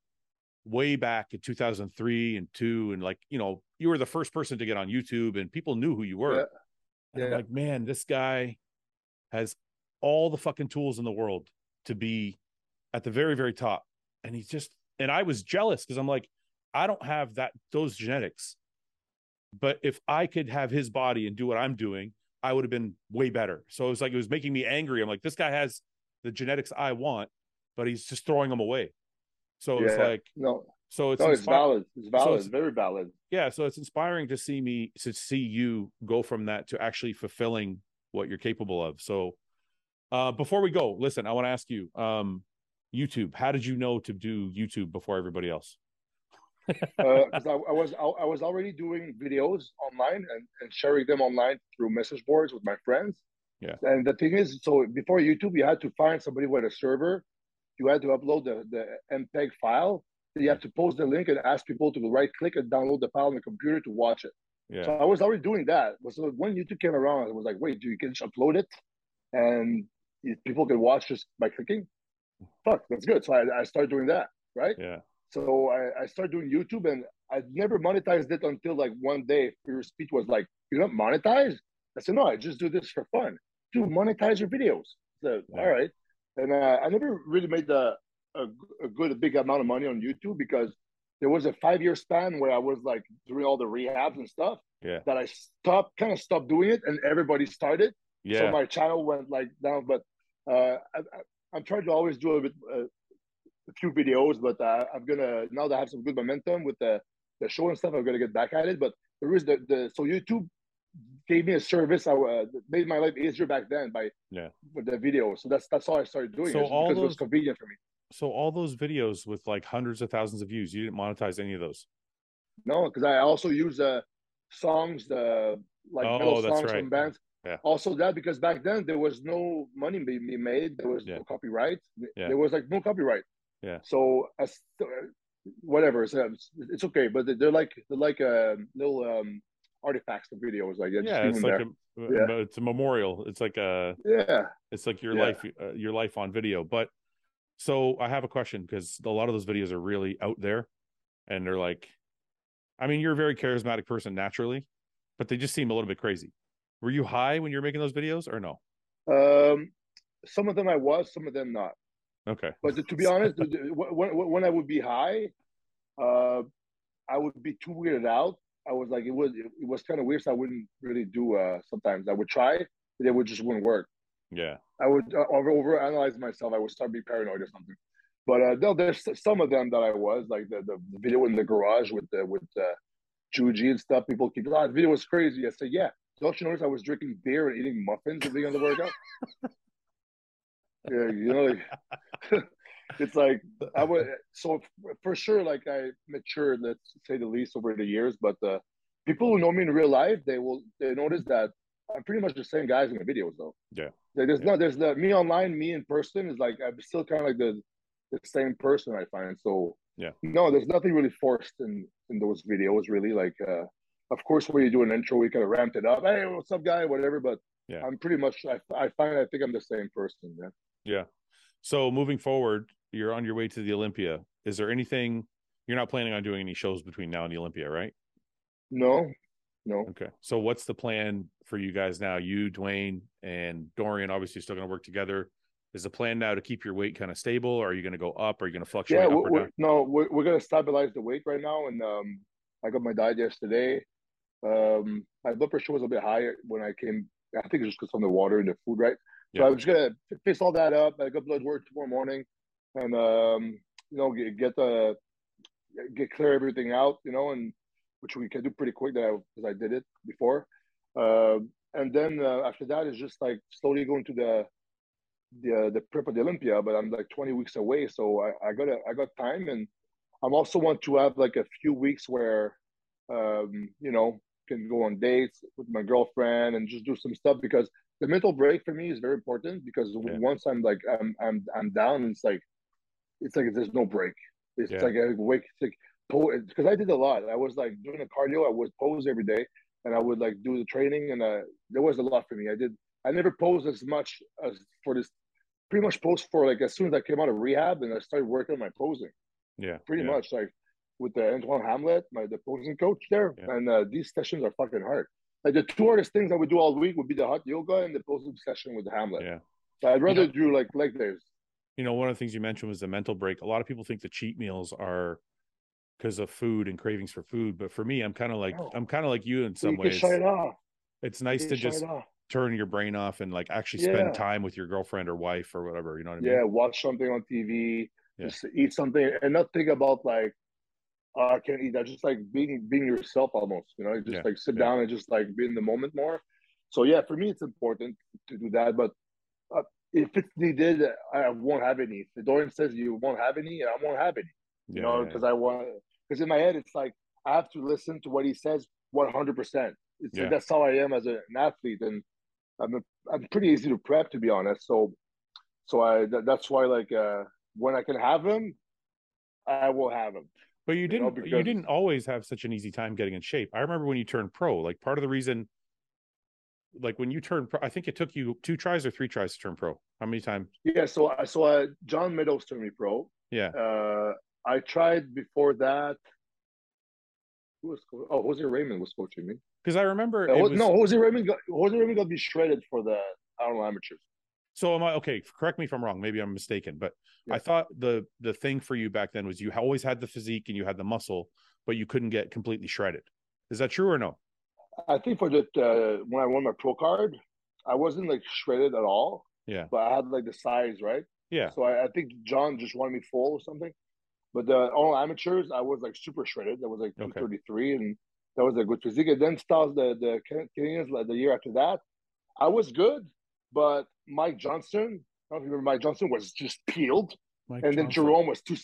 way back in 2003 and two. And like, you know, you were the first person to get on YouTube and people knew who you were. Yeah. And I'm Yeah. like, man, this guy has all the fucking tools in the world to be at the very, very top. And he's just, and I was jealous because I'm like, I don't have that, those genetics. But if I could have his body and do what I'm doing, I would have been way better. So it was like, it was making me angry. I'm like, this guy has the genetics I want, but he's just throwing them away. So it's Yeah. like, No, so it's, no, it's valid. It's valid. it's- very valid. yeah so it's inspiring to see me to see you go from that to actually fulfilling what you're capable of so uh before we go listen i want to ask you um youtube how did you know to do youtube before everybody else Uh, because I, I was I, I was already doing videos online and, and sharing them online through message boards with my friends. Yeah. And the thing is, so before YouTube, you had to find somebody with a server. You had to upload the, the MPEG file. You have to post the link and ask people to right click and download the file on the computer to watch it. yeah So I was already doing that. So when YouTube came around, I was like, wait, do you can just upload it and people can watch just by clicking? Fuck, that's good. So I, I started doing that, right? yeah So I, I started doing YouTube and I never monetized it until like one day your speech was like, You're not monetized? I said, No, I just do this for fun. Dude, monetize your videos. So, Yeah. all right. And uh, I never really made the, a, a good, a big amount of money on YouTube because there was a five year span where I was like doing all the rehabs and stuff yeah that I stopped, kind of stopped doing it and everybody started. yeah So my channel went like down, but uh, I, I, I'm trying to always do a bit, uh, a few videos, but uh, I'm gonna now that I have some good momentum with the the show and stuff, I'm gonna get back at it. But there is the the so YouTube gave me a service. I uh, made my life easier back then by Yeah. with the video. So that's that's how I started doing So all because it was those- convenient for me. so all those videos with like hundreds of thousands of views you didn't monetize any of those No, because I also use uh songs, uh, like Oh, metal songs right. from bands. Yeah. Also that because back then there was no money being being made, there was Yeah. no copyright. Yeah. There was like no copyright. Yeah. So as whatever, so it's, it's okay. But they're like they're like a little um artifacts of videos. Like yeah, yeah it's like a, Yeah. it's a memorial it's like a yeah. it's like your Yeah. life uh, your life on video but so i have a question because a lot of those videos are really out there and they're like i mean you're a very charismatic person naturally but they just seem a little bit crazy were you high when you were making those videos or no Um, some of them I was, some of them not. Okay But to be honest, the- the- when, when I would be high, uh, I would be too weirded out. I was like, it was it was kind of weird. So I wouldn't really do. Uh, sometimes I would try, but it would just wouldn't work. yeah I would uh, over overanalyze myself. I would start being paranoid or something. But uh, no, there's some of them that I was like the, the, the video in the garage with the with uh, Juji and stuff. People keep, oh, the video was crazy. I said, yeah. Don't you notice I was drinking beer and eating muffins and being on the workout? yeah, you know, like, it's like I would. So for sure, like I matured, let's say the least, over the years. But uh, people who know me in real life, they will they notice that I'm pretty much the same guys in the videos, though. Yeah. Like, there's Yeah. no, there's the me online, me in person is like I'm still kind of like the the same person. I find so. Yeah. No, there's nothing really forced in in those videos, really. Like, uh, of course, when you do an intro, we kind of ramped it up. Hey, what's up, guy? Whatever. But Yeah. I'm pretty much. I I find I think I'm the same person. Yeah. Yeah so moving forward you're on your way to the olympia is there anything you're not planning on doing any shows between now and the olympia right No. No. Okay. So what's the plan for you guys now? You, Dwayne, and Dorian obviously still going to work together. Is the plan now to keep your weight kind of stable? Or are you going to go up? Are you going to fluctuate Yeah, up we're, or no, we're, we're gonna stabilize the weight right now, and um, I got my diet yesterday. Um, my blood pressure was a bit higher when I came. I think it's just because of the water and the food, right? So I'm just gonna fix all that up. I got blood work tomorrow morning, and um, you know, get, get the get clear everything out, you know, and which we can do pretty quick that because I did it before. Um, and then uh, after that is just like slowly going to the the uh, the prep of the Olympia, but I'm like 20 weeks away, so I, I got I got time, and I'm also want to have like a few weeks where, um, you know, can go on dates with my girlfriend and just do some stuff because the mental break for me is very important because Yeah. once I'm like I'm I'm I'm down, it's like it's like there's no break. It's Yeah. like I wake it's like because I did a lot. I was like doing the cardio. I would pose every day, and I would like do the training, and uh, there was a lot for me. I did. I never posed as much as for this. Pretty much posed for like as soon as I came out of rehab, and I started working on my posing. Yeah. Pretty yeah. much like with the Antoine Hamlet, my the posing coach there, and uh, these sessions are fucking hard. Like the two hardest things I would do all week would be the hot yoga and the post session with the Hamlet. Yeah. So I'd rather know- do like leg days. You know, one of the things you mentioned was the mental break. A lot of people think the cheat meals are because of food and cravings for food, but for me, I'm kind of like No. I'm kind of like you in some you ways. shut it off. It's nice to just turn your brain off and like actually Yeah. spend time with your girlfriend or wife or whatever. You know what I mean? yeah, watch something on TV, Yeah. just eat something, and not think about like, oh, I can't eat that. Just like being being yourself almost, you know, just Yeah, like sit yeah. down and just like be in the moment more. So yeah, for me, it's important to do that. But uh, if it's needed, I won't have any. If the Dorian says you won't have any, I won't have any. You Yeah, know, because I want because in my head it's like I have to listen to what he says one hundred percent. That's how I am as a, an athlete, and I'm a, I'm pretty easy to prep to be honest. So so I that, that's why like uh when I can have him, I will have him. But you didn't you because- didn't always have such an easy time getting in shape. I remember when you turned pro, like part of the reason like when you turned pro, I think it took you two tries or three tries to turn pro. How many times? Yeah. So I so uh, John Meadows turned me pro. Yeah. Uh, I tried before that. Who was oh Jose Raymond was coaching me. Because I remember Uh, it Ho- was, no, Jose Raymond got Jose Raymond got me shredded for the I don't know amateurs. So am I okay, correct me if I'm wrong, maybe I'm mistaken, but Yeah. I thought the the thing for you back then was you always had the physique and you had the muscle, but you couldn't get completely shredded. Is that true or no? I think for the uh, when I won my pro card, I wasn't like shredded at all, Yeah. but I had like the size right. Yeah. So I, I think John just wanted me full or something. But the all amateurs, I was like super shredded. That was like Okay. 233, and that was a good physique. And then Styles, the the Canadians, like the year after that, I was good, but Mike Johnson, I don't know if you remember, Mike Johnson was just peeled, Mike and then Jerome was too.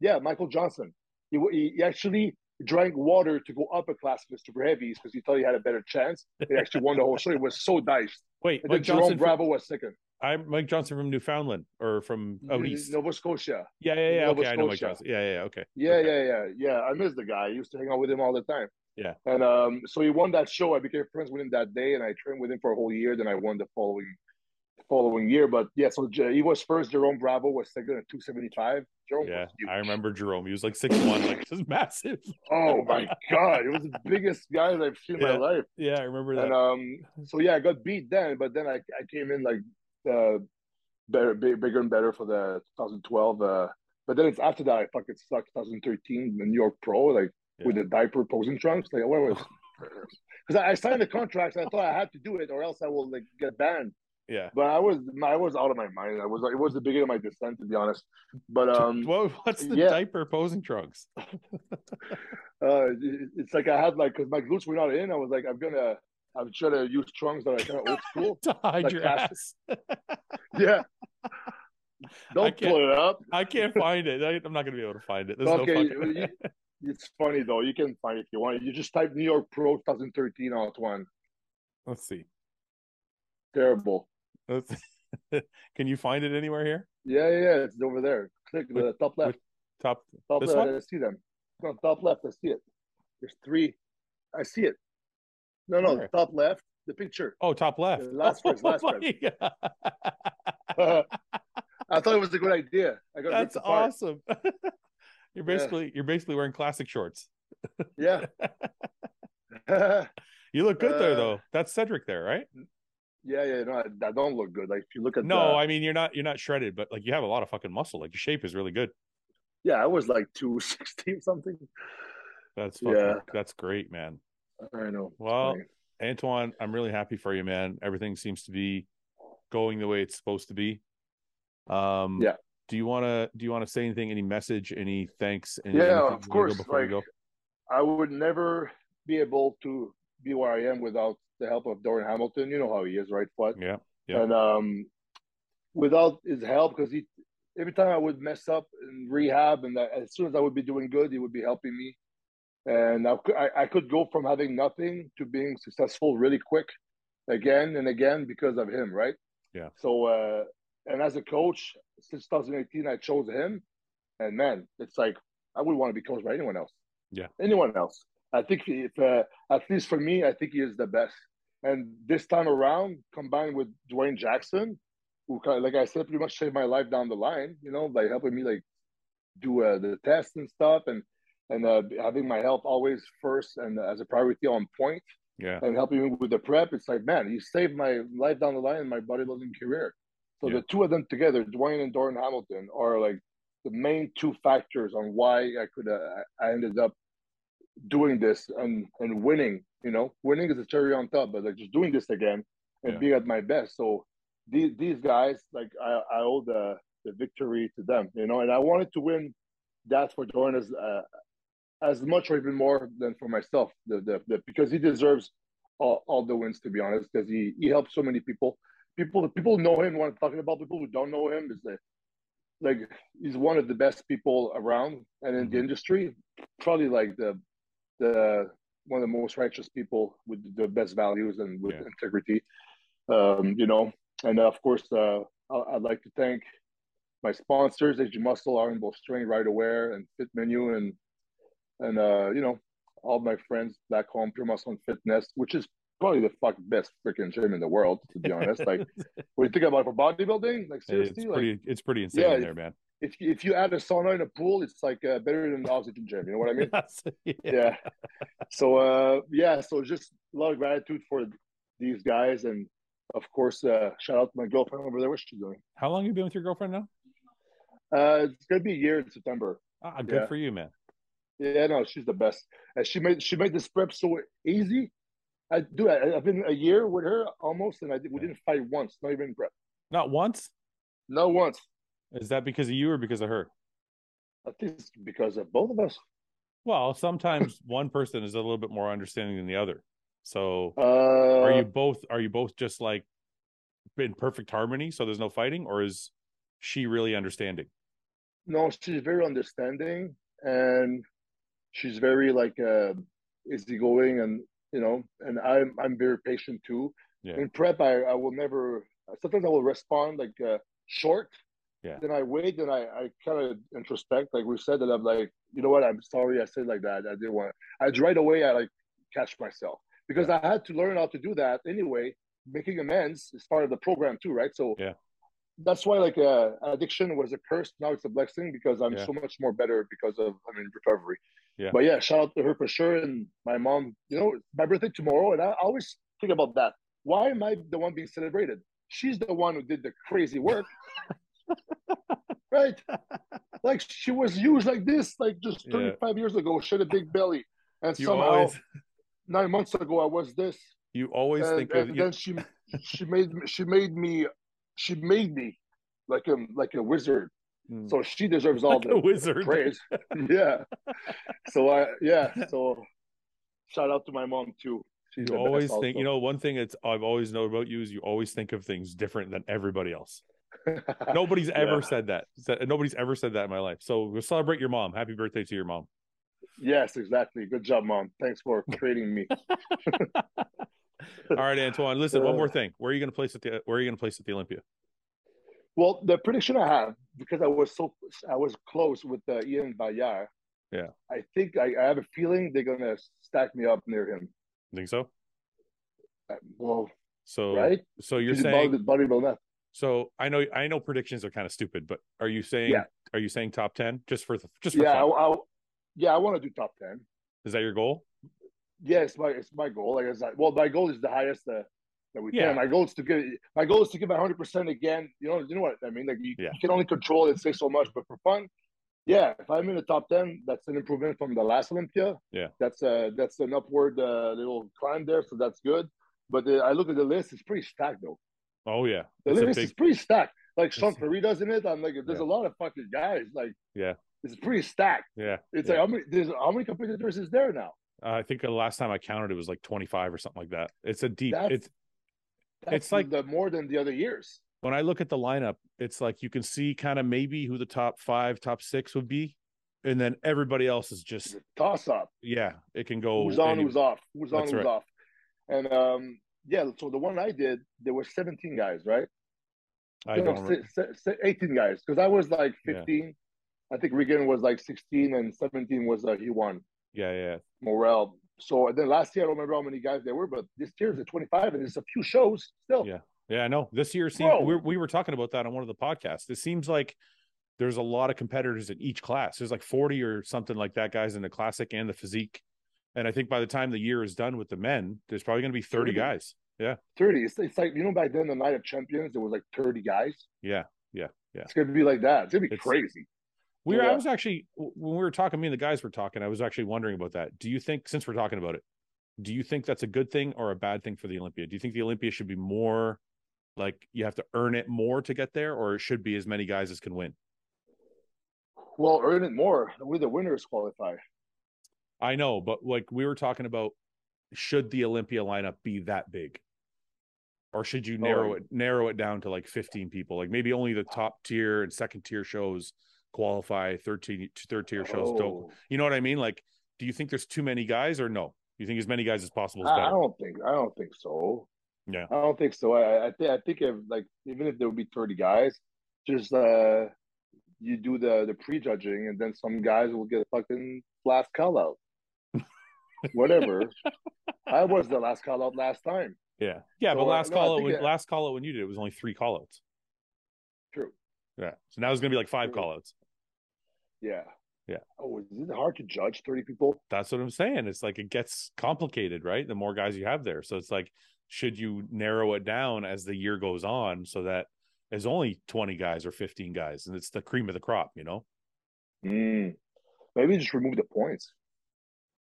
Yeah, Michael Johnson. He he, actually drank water to go up a class with super heavies because he thought he had a better chance. He actually won the whole show. It was so diced. Wait, And Mike Jerome Johnson. From, Bravo was second. I'm Mike Johnson from Newfoundland or from out east. Nova Scotia. Yeah, yeah, yeah. Nova Okay, I know Mike Scotia. Johnson. Yeah, yeah, yeah, okay. Yeah, Okay. yeah, yeah, yeah. I miss the guy. I used to hang out with him all the time. Yeah. And um, so he won that show. I became friends with him that day, and I trained with him for a whole year. Then I won the following following year. But yeah, so he was first. Jerome Bravo was second at two seventy five. Jerome Yeah. I remember Jerome. He was like six one, like just massive. Oh my god, he was the biggest guy that I've seen in my life. Yeah, I remember that. And um, so yeah, I got beat then, but then I I came in like uh, better, big, bigger and better for the 2012. Uh, but then it's after that I fucking sucked. 2013, the New York Pro, like with the diaper posing trunks. Like what was? Because I, I signed the contract, and I thought I had to do it, or else I will like get banned. Yeah. But I was I was out of my mind. I was it was the beginning of my descent, to be honest. But um, Whoa, what's the yeah. diaper posing trunks? uh, it- it's like I had like because my glutes were not in. I was like, I'm gonna. I'm trying to use trunks that are kind of old school. to hide Like your ass. Yeah. I Don't pull it up. I can't find it. I, am not gonna be able to find it. There's no Okay, fucking... you- It's funny though. You can find it if you want. You just type New York Pro 2013 out one. Let's see. Terrible. Can you find it anywhere here? Yeah, yeah, yeah. It's over there. Click the top left. Top. Top this left. one? I see them. No, top left. I see it. There's three. I see it. No, no, top left. The picture. Oh, top left. The last oh, last God. I thought it was a good idea. I got That's awesome. you're basically you're basically wearing classic shorts. Yeah. You look good there Uh, though. That's Cedric there, right? Yeah, yeah. No, that don't look good. Like if you look at No, the, I mean you're not you're not shredded, but like you have a lot of fucking muscle. Like your shape is really good. yeah, I was like two sixty or something. That's fucking, Yeah. that's great, man. I know. Well. Antoine, I'm really happy for you, man. Everything seems to be going the way it's supposed to be. Um Yeah. Do you want to do you want to say anything any message, any thanks, any, Yeah, of course, like- go? I would never be able to be where I am without the help of Dorian Hamilton. You know how he is, right? What? Yeah. Yeah. And um, without his help, because he every time I would mess up in rehab, and as soon as I would be doing good, he would be helping me. and I, I could go from having nothing to being successful really quick, again and again because of him, right? Yeah. So, uh, and as a coach since 2018, I chose him, and man, it's like I wouldn't want to be coached by anyone else. Yeah. Anyone else. I think if uh, at least for me, I think he is the best. And this time around, combined with Dwayne Jackson, who, like I said, pretty much saved my life down the line. You know, by helping me like do uh, the tests and stuff, and and uh, having my health always first and as a priority on point. Yeah. And helping me with the prep, it's like, man, you saved my life down the line in my bodybuilding career. So Yeah. the two of them together, Dwayne and Dorian Hamilton, are like the main two factors on why I could uh, I ended up doing this and and winning. You know, winning is a cherry on top, but like just doing this again and Yeah. being at my best. So these these guys, like I, I owe the the victory to them. You know, and I wanted to win that for Dorian as uh, as much or even more than for myself. The the, the because he deserves all, all the wins to be honest, because he he helped so many people. People people know him. What I'm talking about, people who don't know him is that like he's one of the best people around and in the Mhm. industry probably like the the one of the most righteous people with the best values and with Yeah. integrity um you know and of course uh i'd like to thank my sponsors ag muscle iron both strength right aware and fit menu and and uh you know all my friends back home pure muscle and fitness which is probably the fuck best freaking gym in the world to be honest like when you think about it for bodybuilding like it's seriously like pretty it's pretty insane Yeah, there, man. If you, if you add a sauna in a pool, it's like uh, better than the oxygen gym. You know what I mean? yeah. yeah. So uh, yeah, so just a lot of gratitude for these guys, and of course, uh, shout out to my girlfriend over there. What's she doing? How long you been with your girlfriend now? Uh, it's gonna be a year in September. Ah, good Yeah. for you, man. Yeah, no, she's the best, and she made she made this prep so easy. I do. I, I've been a year with her almost, and I we didn't fight once, not even prep, Not once. not once. Is that because of you or because of her? I think it's because of both of us. Well, sometimes one person is a little bit more understanding than the other. So Uh, are you both are you both just like in perfect harmony so there's no fighting or is she really understanding? no she's very understanding and she's very like uh easygoing and you know and i'm i'm very patient too Yeah. in prep i i will never sometimes i will respond like uh short Yeah. then i wait then i i kind of introspect like we said that i'm like you know what? I'm sorry i said like that. I didn't want i right away i like catch myself. Because i had to learn how to do that anyway making amends is part of the program too right? So Yeah. that's why like uh, addiction was a curse now it's a blessing because i'm Yeah. so much more better because of i mean recovery. Yeah. but yeah shout out to her for sure and my mom you know my birthday tomorrow and i always think about that. Why am i the one being celebrated? She's the one who did the crazy work right like she was used like this like just Yeah. 35 years ago she had a big belly and You somehow always nine months ago i was this you always and, think of and you, then she she made she made me she made me like a like a wizard Hmm. so she deserves all like the wizard. praise yeah so i yeah so shout out to my mom too She's You always also. think, you know, one thing that's I've always known about you is you always think of things different than everybody else. Nobody's ever Yeah. said that. Nobody's ever said that in my life. So we'll celebrate your mom. Happy birthday to your mom. yes exactly good job mom thanks for creating me All right, Antoine. Listen, one Uh, more thing. Where are you going to place at the Where are you going to place at the Olympia? well the prediction i have because i was so i was close with uh, Iain Valliere, Yeah. i think I, I have a feeling they're gonna stack me up near him Think so? Uh, well So, right so you're He's saying. body, bodybuilder So I know, I know predictions are kind of stupid, but are you saying? Yeah. Are you saying top ten just for the, just for yeah, I, fun? I, yeah, I want to do top ten. Is that your goal? Yeah, it's my it's my goal. I said, well, my goal is the highest uh, that we Yeah. can. My goal is to give my goal is to give hundred percent again. You know, you know what I mean. Like you, Yeah. you can only control and say so much, but for fun, yeah. If I'm in the top ten, that's an improvement from the last Olympia. Yeah. that's uh that's an upward uh, little climb there, so that's good. But uh, I look at the list; it's pretty stacked, though. Oh yeah, The it's list big. is pretty stacked. Like Sean Ferry doesn't it? I'm like, there's Yeah. a lot of fucking guys. Like, Yeah. it's pretty stacked. Yeah, It's yeah. like how many? There's how many competitors is there now? Uh, I think the last time I counted, it was like twenty five or something like that. It's a deep. That's- It's That's It's like- the more than the other years. when I look at the lineup, it's like you can see kind of maybe who the top five, top six would be. and then everybody else is just toss up. yeah, it can go Who's on, any- who's off? Who's on, That's who's right. off? And um, yeah, so the one I did, there were 17 guys, right? I No, don't si- si- 18 guys, because I was like Yeah. 15. I think Regan was like 16, and 17 was uh, he won yeah, yeah. Morel. So and then last year I don't remember how many guys there were, but this year is at 25, and there's a few shows still. Yeah. Yeah, I know. This year seems we we were talking about that on one of the podcasts. It seems like there's a lot of competitors in each class. There's like 40 or something like that guys in the classic and the physique. And I think by the time the year is done with the men, there's probably going to be 30 30. guys. 30. It's, it's like you know back then the night of champions there was like 30 guys. Yeah. Yeah. Yeah. It's gonna be like that. It's gonna be It's- crazy. We were, I was actually when we were talking, me and the guys were talking, I was actually wondering about that. Do you think since we're talking about it, do you think that's a good thing or a bad thing for the Olympia? Do you think the Olympia should be more like you have to earn it more to get there, or it should be as many guys as can win? Well, earn it more. With the winners qualify. I know, but like we were talking about, should the Olympia lineup be that big? Or should you narrow Oh. it narrow it down to like 15 people? Like maybe only the top tier and second tier shows qualify, third tier third tier shows don't. Oh. You know what I mean? Like, do you think there's too many guys or no? You think as many guys as possible is I, I don't think I don't think so. Yeah. I don't think so. I I, th- I think if like even if there would be 30 guys, just uh you do the the prejudging and then some guys will get a fucking last call out. Whatever. I was the last call out last time. Yeah. Yeah, but So, uh, last no, I call out when it- last call out when you did it was only three call outs. True. Yeah. So now it's gonna be like five True. call outs. Yeah. Yeah. Oh, is it hard to judge 30 people? That's what I'm saying. It's like it gets complicated, right? The more guys you have there. So it's like, should you narrow it down as the year goes on so that there's only 20 guys or 15 guys and it's the cream of the crop, you know? Mm. Maybe just remove the points.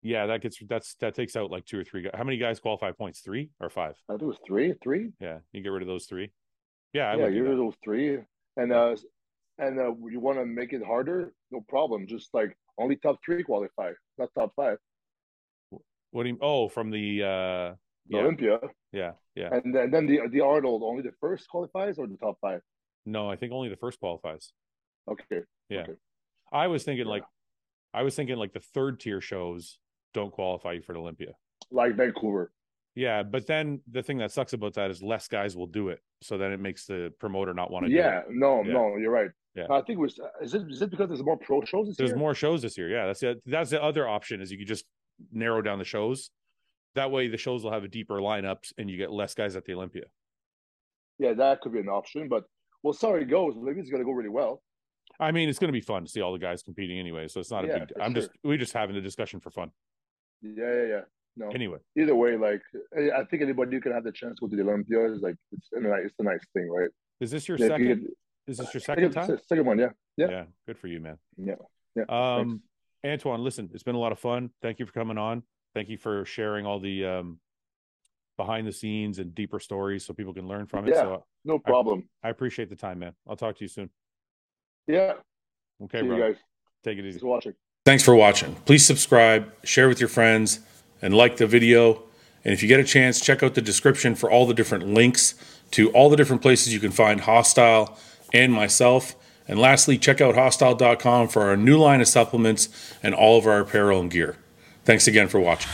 Yeah, that gets that's that takes out like two or three guys. How many guys qualify points? Three or five? I think it was three, three. Yeah, you get rid of those three. Yeah, I yeah, get rid of those three. And uh and uh you want to make it harder? No problem. Just like only top three qualify, not top five. What do you oh from the uh The yeah, Olympia. yeah, yeah. And then, then the the Arnold, only the first qualifies or the top five? No, I think only the first qualifies. Okay. Yeah. Okay. I was thinking Yeah. like I was thinking like the third tier shows don't qualify you for an Olympia. Like Vancouver. Yeah, but then the thing that sucks about that is less guys will do it. So then it makes the promoter not want to do Yeah, it. no, Yeah. no, you're right. Yeah. I think it was is it is it because there's more pro shows this There's year? more shows this year. Yeah, that's it. That's the other option is you could just narrow down the shows. That way the shows will have a deeper lineups and you get less guys at the Olympia. Yeah, that could be an option. But well, sorry, it goes. Maybe it's gonna go really well. I mean, it's going to be fun to see all the guys competing anyway. So it's not a Yeah, big. I'm just sure. we just having a discussion for fun. Yeah, yeah, yeah. No. Anyway, Either way, like I I think anybody who can have the chance to go to the Olympia is like it's a nice, it's a nice thing, right? is this your If you second? Is this your second time? Second one, yeah. Yeah. good for you, man. Yeah. Yeah. Um, Antoine, listen, it's been a lot of fun. Thank you for coming on. Thank you for sharing all the um behind the scenes and deeper stories so people can learn from it. Yeah. So No problem. I appreciate the time, man. I'll talk to you soon. Yeah. Okay, See bro. you guys. Take it easy. Thanks for watching. Thanks for watching. Please subscribe, share with your friends, and like the video. And if you get a chance, check out the description for all the different links to all the different places you can find Hostile and myself. And lastly, check out hostile.com for our new line of supplements and all of our apparel and gear. Thanks again for watching.